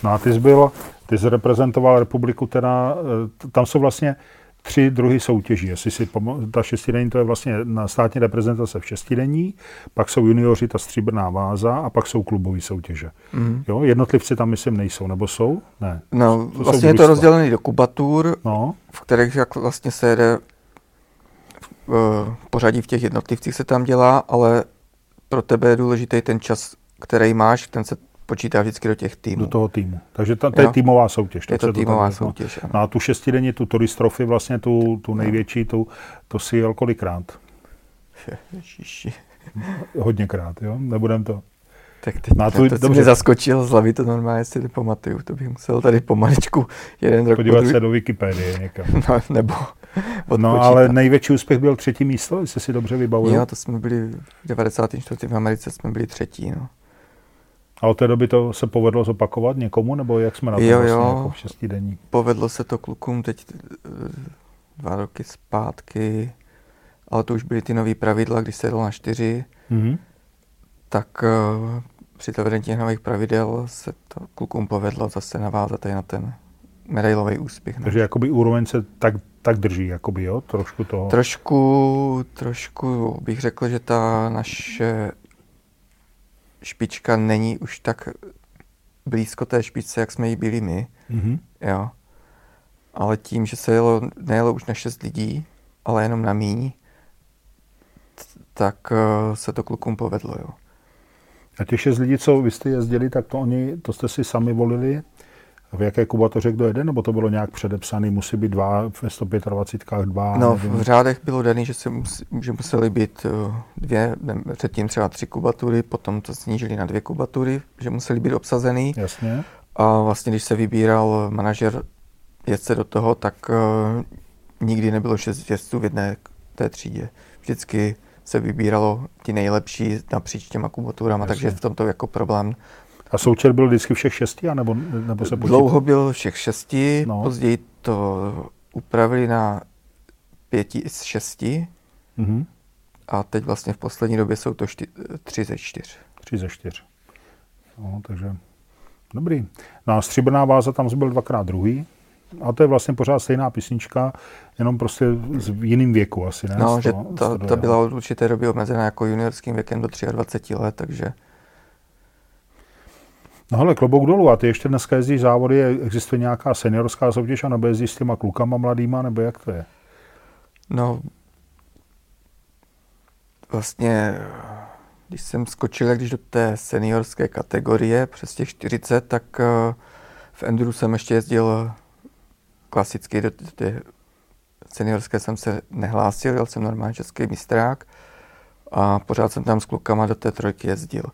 No a ty jsi byl, ty jsi reprezentoval republiku teda, eh, tam jsou vlastně tři druhy soutěží. Jestli si pomo- ta šestidenní, to je vlastně na státní reprezentace v šestidenní, pak jsou junioři, ta stříbrná váza a pak jsou klubové soutěže. Mm. Jo, jednotlivci tam myslím nejsou, nebo jsou? Ne. No, to vlastně je to rozdělené do kubatur, no. v kterých jak vlastně se jede v pořadí v těch jednotlivcích se tam dělá, ale pro tebe je důležitý ten čas, který máš, ten se počítá vždycky do těch týmů. Do toho týmu. Takže ta, to je týmová soutěž. Je to týmová to soutěž, No a tu šestidenní, tu turistrofy, vlastně tu, tu největší, tu, to si jel kolikrát? Ježiši. Hodněkrát, jo? Nebudem to. Tak teď no, tu, to, to mě zaskočil z hlavy, to normálně si nepamatuju. To bych musel tady pomaličku jeden rok Podívat se do Wikipedie někam. No, nebo No ale největší úspěch byl třetí místo, jestli si dobře vybavil. Jo, to jsme byli v 94. v Americe jsme byli třetí, no. A od té doby to se povedlo zopakovat někomu, nebo jak jsme na to jo, vlastně jo. jako v šestidenní? Povedlo se to klukům teď eh, dva roky zpátky, ale to už byly ty nové pravidla, když se jelo na čtyři, mm-hmm. tak uh, při zavedení těch nových pravidel se to klukům povedlo zase navázat na ten medailový úspěch. Takže jakoby úroveň se tak, tak drží, jakoby, jo? Trošku toho. Trošku, trošku bych řekl, že ta naše špička není už tak blízko té špičce, jak jsme jí byli my. Mm-hmm. Jo. Ale tím, že se jelo, nejelo už na šest lidí, ale jenom na míň, tak uh, se to klukům povedlo. Jo. A těch šest lidí, co vy jste jezdili, tak to oni, to jste si sami volili? V jaké kubatoře kdo jede, nebo to bylo nějak předepsané, musí být dva, ve 125 dva? No, nevím. v řádech bylo daný, že, se musí, že museli být eh, dvě, předtím třeba tři kubatury, potom to snížili na dvě kubatury, že museli být obsazený. Jasně. A vlastně, když se vybíral manažer jezdce do toho, tak uh, nikdy nebylo šest jezdců v jedné té třídě. Vždycky se vybíralo ti nejlepší napříč těma kubaturama, Jasně. takže v tomto jako problém a součet byl vždycky všech šesti, anebo, nebo se počítá? Dlouho byl všech šesti, no. později to upravili na pěti z šesti. Mm-hmm. A teď vlastně v poslední době jsou to šty, tři ze čtyř. Tři ze čtyř. No, takže dobrý. No a stříbrná váza tam byl dvakrát druhý. A to je vlastně pořád stejná písnička, jenom prostě v jiným věku asi, ne? No, že ta, ta byla od určité doby omezená jako juniorským věkem do 23 let, takže No hele, klobouk dolů. A ty ještě dneska jezdíš závody, existuje nějaká seniorská soutěž, nebo jezdíš s těma klukama mladýma, nebo jak to je? No, vlastně, když jsem skočil když do té seniorské kategorie přes těch 40, tak eh, v Enduru jsem ještě jezdil klasicky, do té seniorské jsem se nehlásil, jel jsem normálně český mistrák a pořád jsem tam s klukama do té trojky jezdil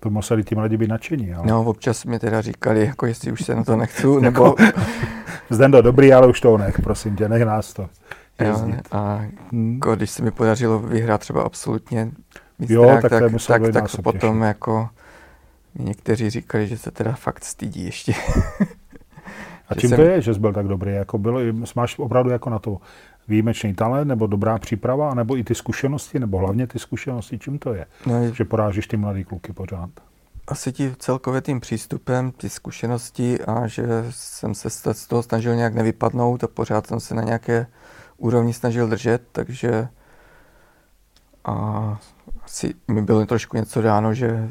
to museli ti mladí být nadšení. Ale... No, občas mi teda říkali, jako jestli už se na to nechci, nebo... Zdendo, dobrý, ale už to nech, prosím tě, nech nás to Jo, a hmm. jako, když se mi podařilo vyhrát třeba absolutně mistrák, jo, tak, tak, tak, tak potom těší. jako mi někteří říkali, že se teda fakt stydí ještě. a čím jsem... to je, že jsi byl tak dobrý? Jako byl, máš opravdu jako na to výjimečný talent, nebo dobrá příprava, nebo i ty zkušenosti, nebo hlavně ty zkušenosti, čím to je? No, že porážíš ty mladý kluky pořád? Asi ti celkově tím přístupem, ty zkušenosti a že jsem se z toho snažil nějak nevypadnout a pořád jsem se na nějaké úrovni snažil držet, takže a asi mi bylo trošku něco dáno, že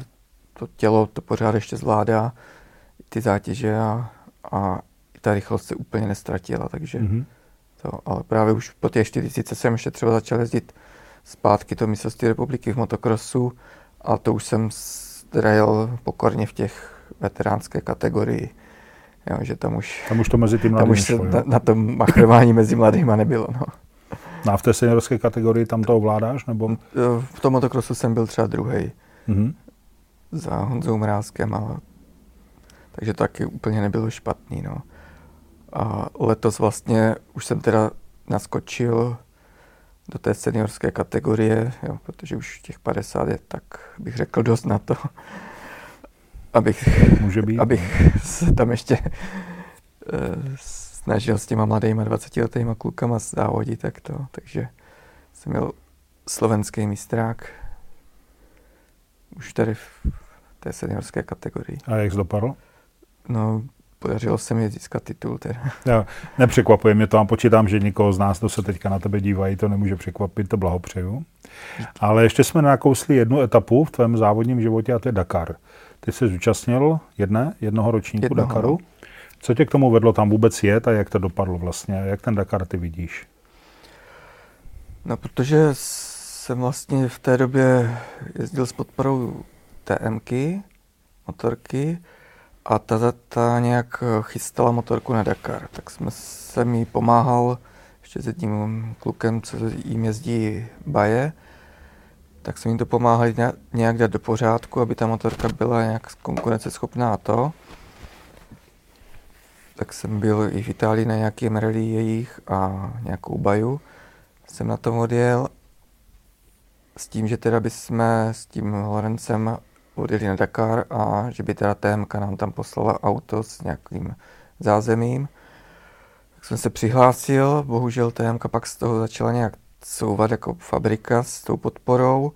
to tělo to pořád ještě zvládá, ty zátěže a, a ta rychlost se úplně nestratila, takže mm-hmm. To, ale právě už po těch 40 jsem ještě třeba začal jezdit zpátky to mistrovství republiky v motokrosu a to už jsem jel pokorně v těch veteránské kategorii. Jo, že tam už, tam už to mezi tím tam už šlo, na, na, tom machrování mezi mladýma nebylo. No. no. a v té seniorské kategorii tam to ovládáš? Nebo? V tom motokrosu jsem byl třeba druhý. Mm-hmm. Za Honzou Mrázkem, ale takže to taky úplně nebylo špatný. No. A letos vlastně už jsem teda naskočil do té seniorské kategorie, jo, protože už těch 50 je tak, bych řekl, dost na to, abych, Může být. abych se tam ještě uh, snažil s těma mladýma 20 letýma klukama závodit, tak to, takže jsem měl slovenský mistrák už tady v té seniorské kategorii. A jak jsi dopadl? No, podařilo se mi získat titul. Teda. Já, nepřekvapuje mě to, a počítám, že nikoho z nás, kdo se teďka na tebe dívají, to nemůže překvapit, to blahopřeju. Ale ještě jsme nakousli jednu etapu v tvém závodním životě a to je Dakar. Ty jsi zúčastnil jedné, jednoho ročníku jednoho. Dakaru. Co tě k tomu vedlo tam vůbec jet a jak to dopadlo vlastně? Jak ten Dakar ty vidíš? No, protože jsem vlastně v té době jezdil s podporou TMky, motorky, a ta, ta nějak chystala motorku na Dakar, tak jsme se mi pomáhal ještě s jedním klukem, co jim jezdí baje, tak jsme jim to pomáhali nějak dát do pořádku, aby ta motorka byla nějak konkurenceschopná a to. Tak jsem byl i v Itálii na nějakém rally jejich a nějakou baju. Jsem na tom odjel s tím, že teda bychom s tím Lorencem odjeli na Dakar a že by teda TMK nám tam poslala auto s nějakým zázemím. Tak jsem se přihlásil, bohužel TMK pak z toho začala nějak couvat jako fabrika s tou podporou,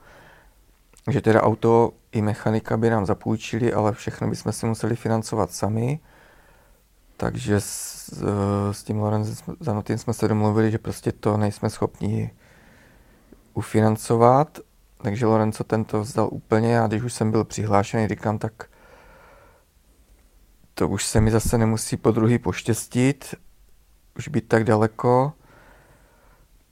že teda auto i mechanika by nám zapůjčili, ale všechno bychom si museli financovat sami. Takže s, s tím Lorenzem Zanotým jsme se domluvili, že prostě to nejsme schopni ufinancovat takže Lorenzo tento vzdal úplně a když už jsem byl přihlášený, říkám, tak to už se mi zase nemusí po druhý poštěstit, už být tak daleko.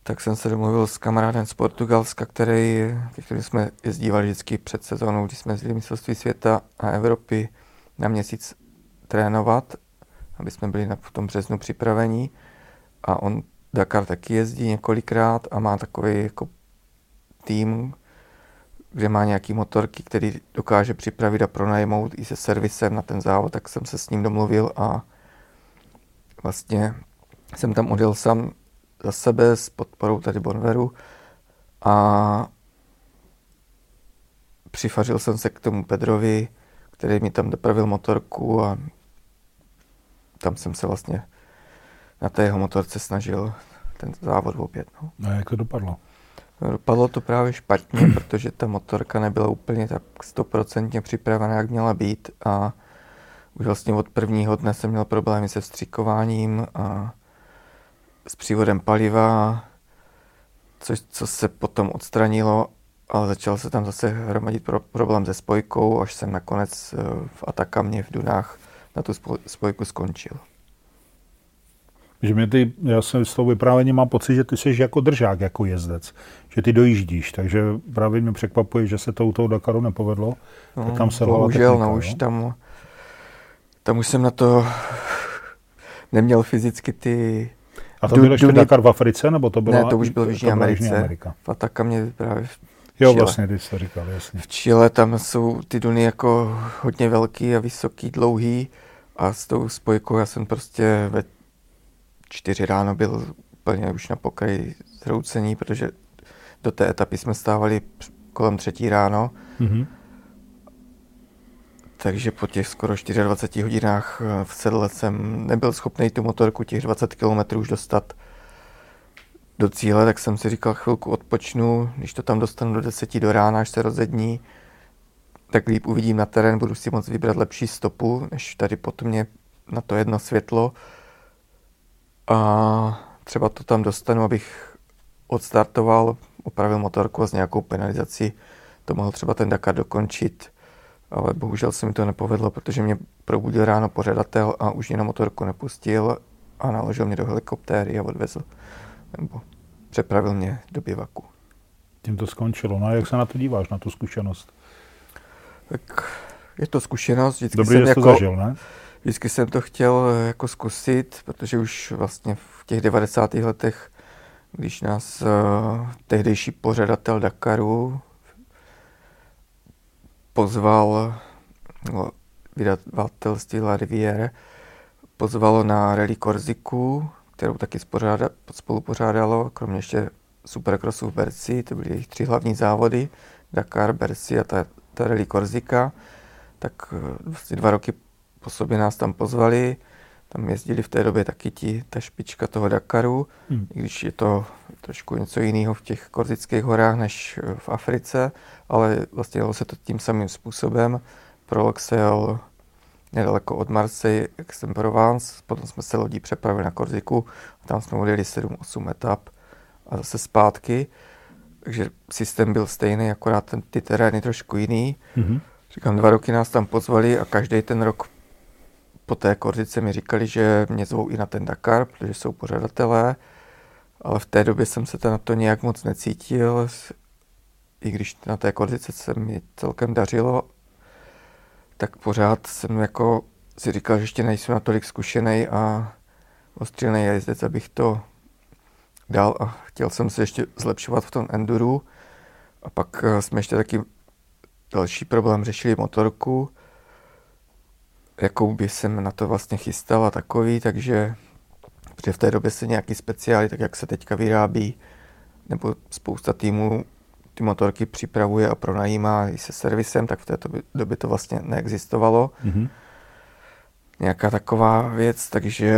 Tak jsem se domluvil s kamarádem z Portugalska, který, který jsme jezdívali vždycky před sezónou, když jsme jezdili mistrovství světa a Evropy na měsíc trénovat, aby jsme byli na, v tom březnu připravení. A on Dakar taky jezdí několikrát a má takový jako tým, kde má nějaký motorky, který dokáže připravit a pronajmout i se servisem na ten závod, tak jsem se s ním domluvil a vlastně jsem tam odjel sám za sebe s podporou tady Bonveru a přifařil jsem se k tomu Pedrovi, který mi tam dopravil motorku a tam jsem se vlastně na té jeho motorce snažil ten závod opět. No. A jak to dopadlo? Dopadlo to právě špatně, protože ta motorka nebyla úplně tak stoprocentně připravená, jak měla být a už vlastně od prvního dne jsem měl problémy se vstřikováním a s přívodem paliva, což, co se potom odstranilo, ale začal se tam zase hromadit pro, problém se spojkou, až jsem nakonec eh, v Atakamě v Dunách na tu spojku skončil. Že mě ty, já jsem s tou vyprávěním mám pocit, že ty jsi jako držák, jako jezdec, že ty dojíždíš, takže právě mě překvapuje, že se to u toho Dakaru nepovedlo. No, tak tam se bohužel, technika, no, už tam, tam už jsem na to neměl fyzicky ty A to byl ještě Duny... Dakar v Africe, nebo to bylo? Ne, to už byl v Jižní Americe. Amerika. Fataka mě právě Jo, Chile. vlastně, ty jsi to říkal, jasně. V Chile tam jsou ty duny jako hodně velký a vysoký, dlouhý a s tou spojkou já jsem prostě ve čtyři ráno byl úplně už na pokraji zhroucení, protože do té etapy jsme stávali kolem třetí ráno. Mm-hmm. Takže po těch skoro 24 hodinách eh, v sedle jsem nebyl schopný tu motorku těch 20 km už dostat do cíle, tak jsem si říkal chvilku odpočnu, když to tam dostanu do 10 do rána, až se rozední, tak líp uvidím na terén, budu si moct vybrat lepší stopu, než tady potom mě na to jedno světlo a třeba to tam dostanu, abych odstartoval, opravil motorku a s nějakou penalizací to mohl třeba ten Dakar dokončit, ale bohužel se mi to nepovedlo, protože mě probudil ráno pořadatel a už mě na motorku nepustil a naložil mě do helikoptéry a odvezl, nebo přepravil mě do bivaku. Tím to skončilo. No a jak se na to díváš, na tu zkušenost? Tak je to zkušenost. Vždycky Dobrý, jsem že jako, to zažil, ne? Vždycky jsem to chtěl eh, jako zkusit, protože už vlastně v těch 90. letech, když nás uh, tehdejší pořadatel Dakaru pozval no, vydavatelství La Riviere, pozvalo na Rally Korziku, kterou taky spořáda, spolupořádalo, kromě ještě Supercrossu v Berci, to byly jejich tři hlavní závody, Dakar, Berci a ta, ta Rally Korzika, tak eh, vlastně dva roky po sobě nás tam pozvali, Tam jezdili v té době taky ti, ta špička toho Dakaru, hmm. i když je to trošku něco jiného v těch korzických horách než v Africe, ale vlastně dalo se to tím samým způsobem. Prolog se jel nedaleko od Marseille, Aix-en-Provence, potom jsme se lodí přepravili na Korziku, a tam jsme odjeli 7-8 etap a zase zpátky. Takže systém byl stejný, akorát ten, ty terény trošku jiný. Mm-hmm. Říkám, dva roky nás tam pozvali a každý ten rok po té Korzice mi říkali, že mě zvou i na ten Dakar, protože jsou pořadatelé, ale v té době jsem se na to nějak moc necítil, i když na té Korzice se mi celkem dařilo, tak pořád jsem jako si říkal, že ještě nejsem natolik zkušený a ostřílený jezdec, abych to dal a chtěl jsem se ještě zlepšovat v tom enduru. A pak eh, jsme ještě taky další problém řešili motorku, jakou by jsem na to vlastně chystal a takový, takže protože v té době se nějaký speciály, tak jak se teďka vyrábí, nebo spousta týmů ty motorky připravuje a pronajímá i se servisem, tak v této době to vlastně neexistovalo. Mm-hmm. Nějaká taková věc, takže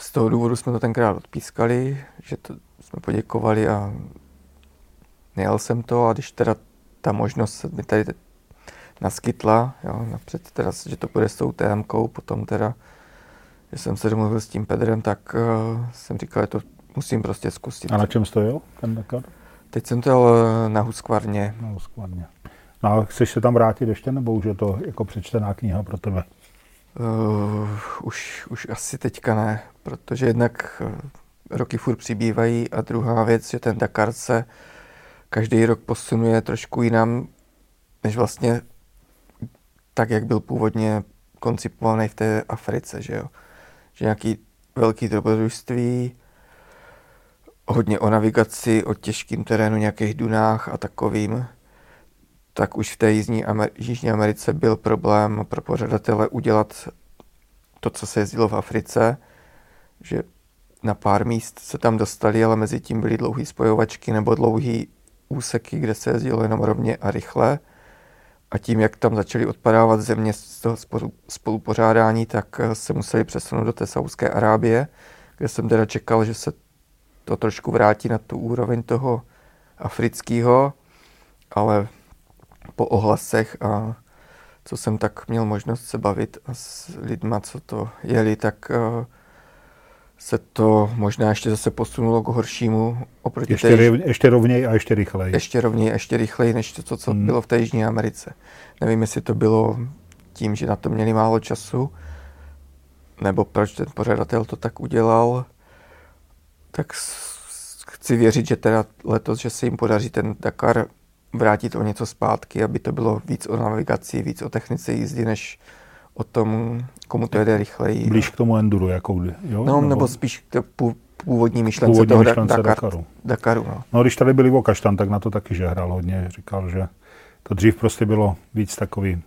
z toho důvodu jsme to tenkrát odpískali, že to jsme poděkovali a nejel jsem to a když teda ta možnost se mi tady naskytla, jo, napřed teda, že to bude s tou tm potom teda, že jsem se domluvil s tím Pedrem, tak uh, jsem říkal, že to musím prostě zkusit. A na čem stojil ten Dakar? Teď jsem to jel eh, na Huskvarně. Na Huskvarně. No a chceš se tam vrátit ještě, nebo už je to jako přečtená kniha pro tebe? Uh, už, už asi teďka ne, protože jednak roky furt přibývají a druhá věc, že ten Dakar se každý rok posunuje trošku jinam, než vlastně tak, jak byl původně koncipovaný v té Africe, že jo. Že nějaký velký dobrodružství, hodně o navigaci, o těžkým terénu, nějakých dunách a takovým, tak už v té Jižní, Amer- Jižní Americe byl problém pro pořadatele udělat to, co se jezdilo v Africe, že na pár míst se tam dostali, ale mezi tím byly dlouhé spojovačky nebo dlouhé úseky, kde se jezdilo jenom rovně a rychle. A tím, jak tam začaly odpadávat země z toho spolupořádání, tak se museli přesunout do té Saudské Arábie, kde jsem teda čekal, že se to trošku vrátí na tu úroveň toho afrického, ale po ohlasech a co jsem tak měl možnost se bavit a s lidma, co to jeli, tak uh, se to možná ještě zase posunulo k horšímu oproti ještě, té, ještě rovněji a ještě rychleji. Ještě rovněji a ještě rychleji, než to, co hmm. bylo v té Jižní Americe. Nevím, jestli to bylo tím, že na to měli málo času, nebo proč ten pořadatel to tak udělal tak chci věřit, že teda letos, že se jim podaří ten Dakar vrátit o něco zpátky, aby to bylo víc o navigaci, víc o technice jízdy, než o tom, komu to jede rychleji. Blíž k tomu enduru, jako jo? No, nebo, nebo spíš k původní myšlence původní toho myšlence Dakar, Dakaru. Dakaru no. no. když tady byli Vokaštan, tak na to taky že hrál hodně. Říkal, že to dřív prostě bylo víc takový,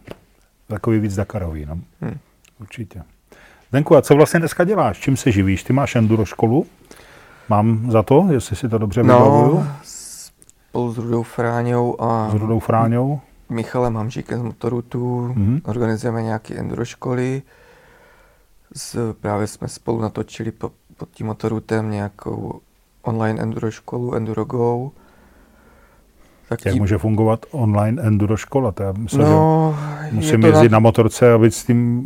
takový víc Dakarový. No. Hmm. Určitě. Zdenku, a co vlastně dneska děláš? Čím se živíš? Ty máš enduro školu? Mám za to, jestli si to dobře no, vybavuju? spolu s Rudou Fráňou a s Rudou Fráňou. Michalem Hamžíkem z Motorutu mm-hmm. organizujeme nějaké enduro školy. S, právě jsme spolu natočili po, pod tím Motorutem nějakou online enduro školu, Enduro Go. Tak Jak tím... může fungovat online enduro škola? To já myslím, no, že musím jezdit na... na motorce a být s tím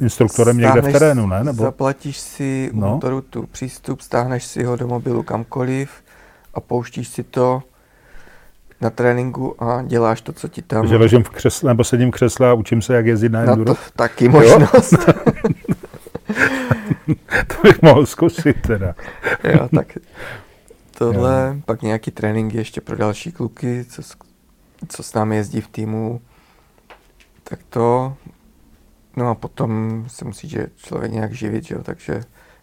instruktorem stáhneš, někde v terénu, ne? Nebo... Zaplatíš si no. motoru tu přístup, stáhneš si ho do mobilu kamkoliv a pouštíš si to na tréninku a děláš to, co ti tam... Že ležím v křesle, nebo sedím v křesle a učím se, jak jezdit na enduro? No to taky možnost. to bych mohl zkusit teda. jo, tak tohle, jo. pak nějaký tréninky ještě pro další kluky, co, co s námi jezdí v týmu. Tak to, no a potom se musí že člověk nějak živit, že jo, takže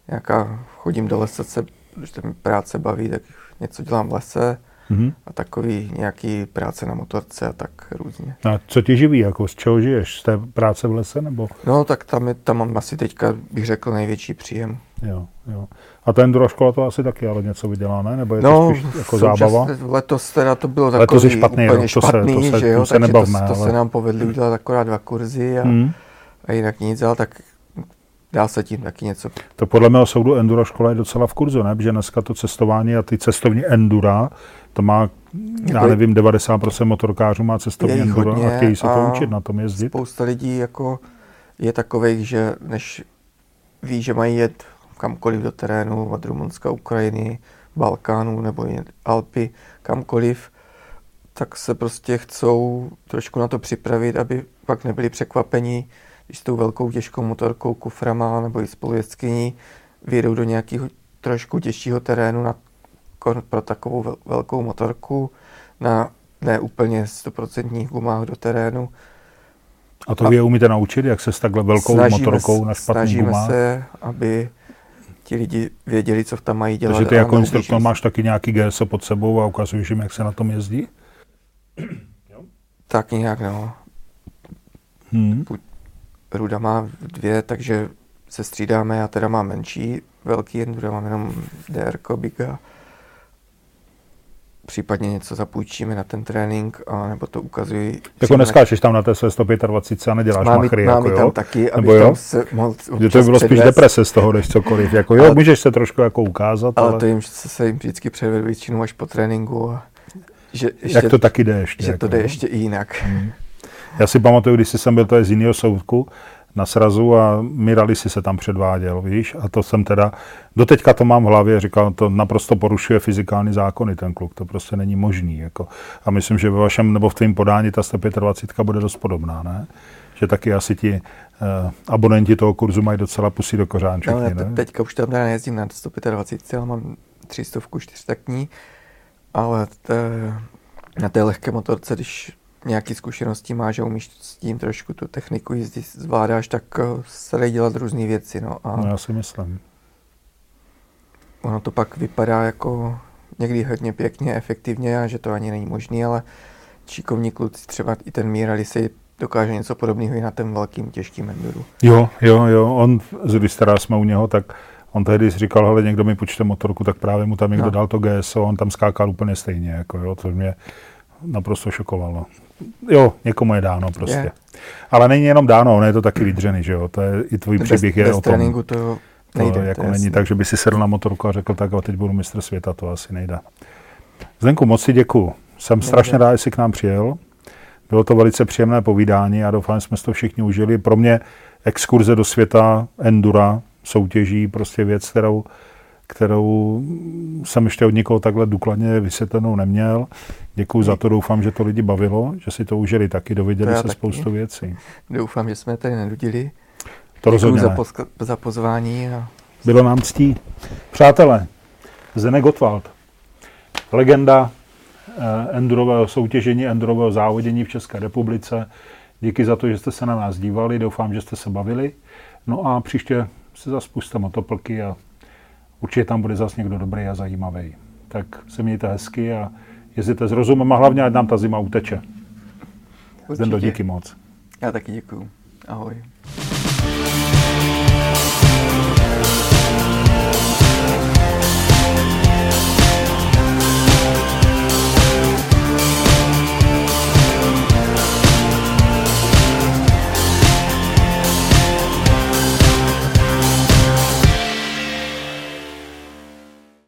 nějaká, chodím do lesa, se, když to mi práce baví, tak něco dělám v lese, mm-hmm. a takový nějaký práce na motorce a tak různě. A co ti živí, jako z čeho žiješ? Z té práce v lese nebo? No tak tam, je, tam mám asi teďka, bych řekl, největší příjem. Jo, jo. A ta enduro škola to asi taky ale něco vydělá, ne? Nebo je to no, spíš jako zábava? Letos teda to bylo takový letos je špatný, úplně jo, to špatný, se, to se, že jo, se nebavme, to, to ale... se nám povedli udělat akorát dva kurzy a, mm. a jinak nic, ale tak dá se tím taky něco. To podle mého soudu enduro škola je docela v kurzu, ne? Protože dneska to cestování a ty cestovní endura, to má, já Jako- nevím, 90% motorkářů má cestovní enduro a chtějí se to učit na tom jezdit. Spousta lidí jako je takových, že než ví, že mají jet kamkoliv do terénu, od Rumunska, Ukrajiny, Balkánu nebo Alpy, kamkoliv, tak se prostě chcou trošku na to připravit, aby pak nebyli překvapeni, když s tou velkou těžkou motorkou, kuframa nebo i spolujezdkyní vyjedou do nějakého trošku těžšího terénu na, kon- pro takovou vel- velkou motorku na ne úplně 100% gumách do terénu. A to vy je umíte naučit, jak se s takhle velkou motorkou na špatný snažíme gumách? se, aby ti lidi věděli, co tam mají dělat. Takže ty jako instruktor máš taky nějaký GSO pod sebou a ukazuješ jim, jak se na tom jezdí? Tak nějak, no. Hmm. Ruda má dvě, takže se střídáme, já teda mám menší, velký enduro, mám jenom DR, Biga. Případně něco zapůjčíme na ten trénink, a nebo to ukazuji. Jako neskáčeš tam na té své 125 a neděláš Mám, machry, mám jako i jo? tam taky, Nebo jo? tam se mohl Že to by bylo spíš předvést. deprese z toho, než cokoliv. Jako jo, Ale- můžeš se trošku jako ukázat, ale, Ale to jim se, se jim vždycky předvedu většinou až po tréninku. A že ještě, jak to taky jde ještě. že jako, to jde ještě i jinak. Já si pamatuju, když jsem byl to je z jiného soudku na srazu a Mirali si se tam předváděl, víš, a to jsem teda, doteďka to mám v hlavě, říkal, to naprosto porušuje fyzikální zákony ten kluk, to prostě není možný, jako. A myslím, že ve vašem, nebo v tvém podání ta 125 bude dost podobná, ne? Že taky asi ti uh, abonenti toho kurzu mají docela pusy do kořánček, No, já ne? te, teďka už tam nejezdím na 125, ale mám 300 čtyřtaktní, ale te, na té lehké motorce, když nějaký zkušenosti máš a umíš s tím trošku tu techniku jízdy zvládáš, tak eh, se dají dělat různé věci. No. A No, já si myslím. ono to pak vypadá jako někdy hodně pěkně, efektivně a že to ani není možný, ale šikovní kluci, třeba i ten Mirali si dokáže něco podobného i na ten velkým těžkým enduru. Jo, jo, jo, on, když teda jsme u něho, tak on tehdy říkal, hele, někdo mi počte motorku, tak právě mu tam někdo No. dal to GSO, on tam skákal úplně stejně, jako jo, to mě naprosto šokovalo. Jo, někomu je dáno prostě. Je. Ale není jenom dáno, on je to taky vydřený, že jo, to je, i tvůj příběh je bez o tom. tréninku to To nejde. jako to není jasný. tak, že by si sedl na motorku a řekl, tak a teď budu mistr světa, to asi nejde. Zdenku, moc si děkuju. Jsem Nejde. strašně rád, že jsi k nám přijel. Bylo to velice příjemné povídání a doufám, že jsme to všichni užili. Pro mě exkurze do světa endura, soutěží, prostě věc, kterou, kterou jsem ještě od nikoho takhle důkladně vysvětlenou neměl. Děkuji za to, doufám, že to lidi bavilo, že si to užili taky, dověděli se taky. spoustu věcí. Doufám, že jsme tady nenudili. To rozhodně za, poska- za pozvání a Bylo nám ctí. Přátelé, Zdenek Gottwald, legenda eh, endurového soutěžení, endurového závodění v České republice. Díky za to, že jste se na nás dívali, doufám, že jste se bavili. No a příště se zase puste motoplky a určitě tam bude zase někdo dobrý a zajímavý. Tak se mějte hezky a jezdíte s rozumem a hlavně, ať nám ta zima uteče. Zdendo, určitě. díky moc. Já taky děkuju. Ahoj.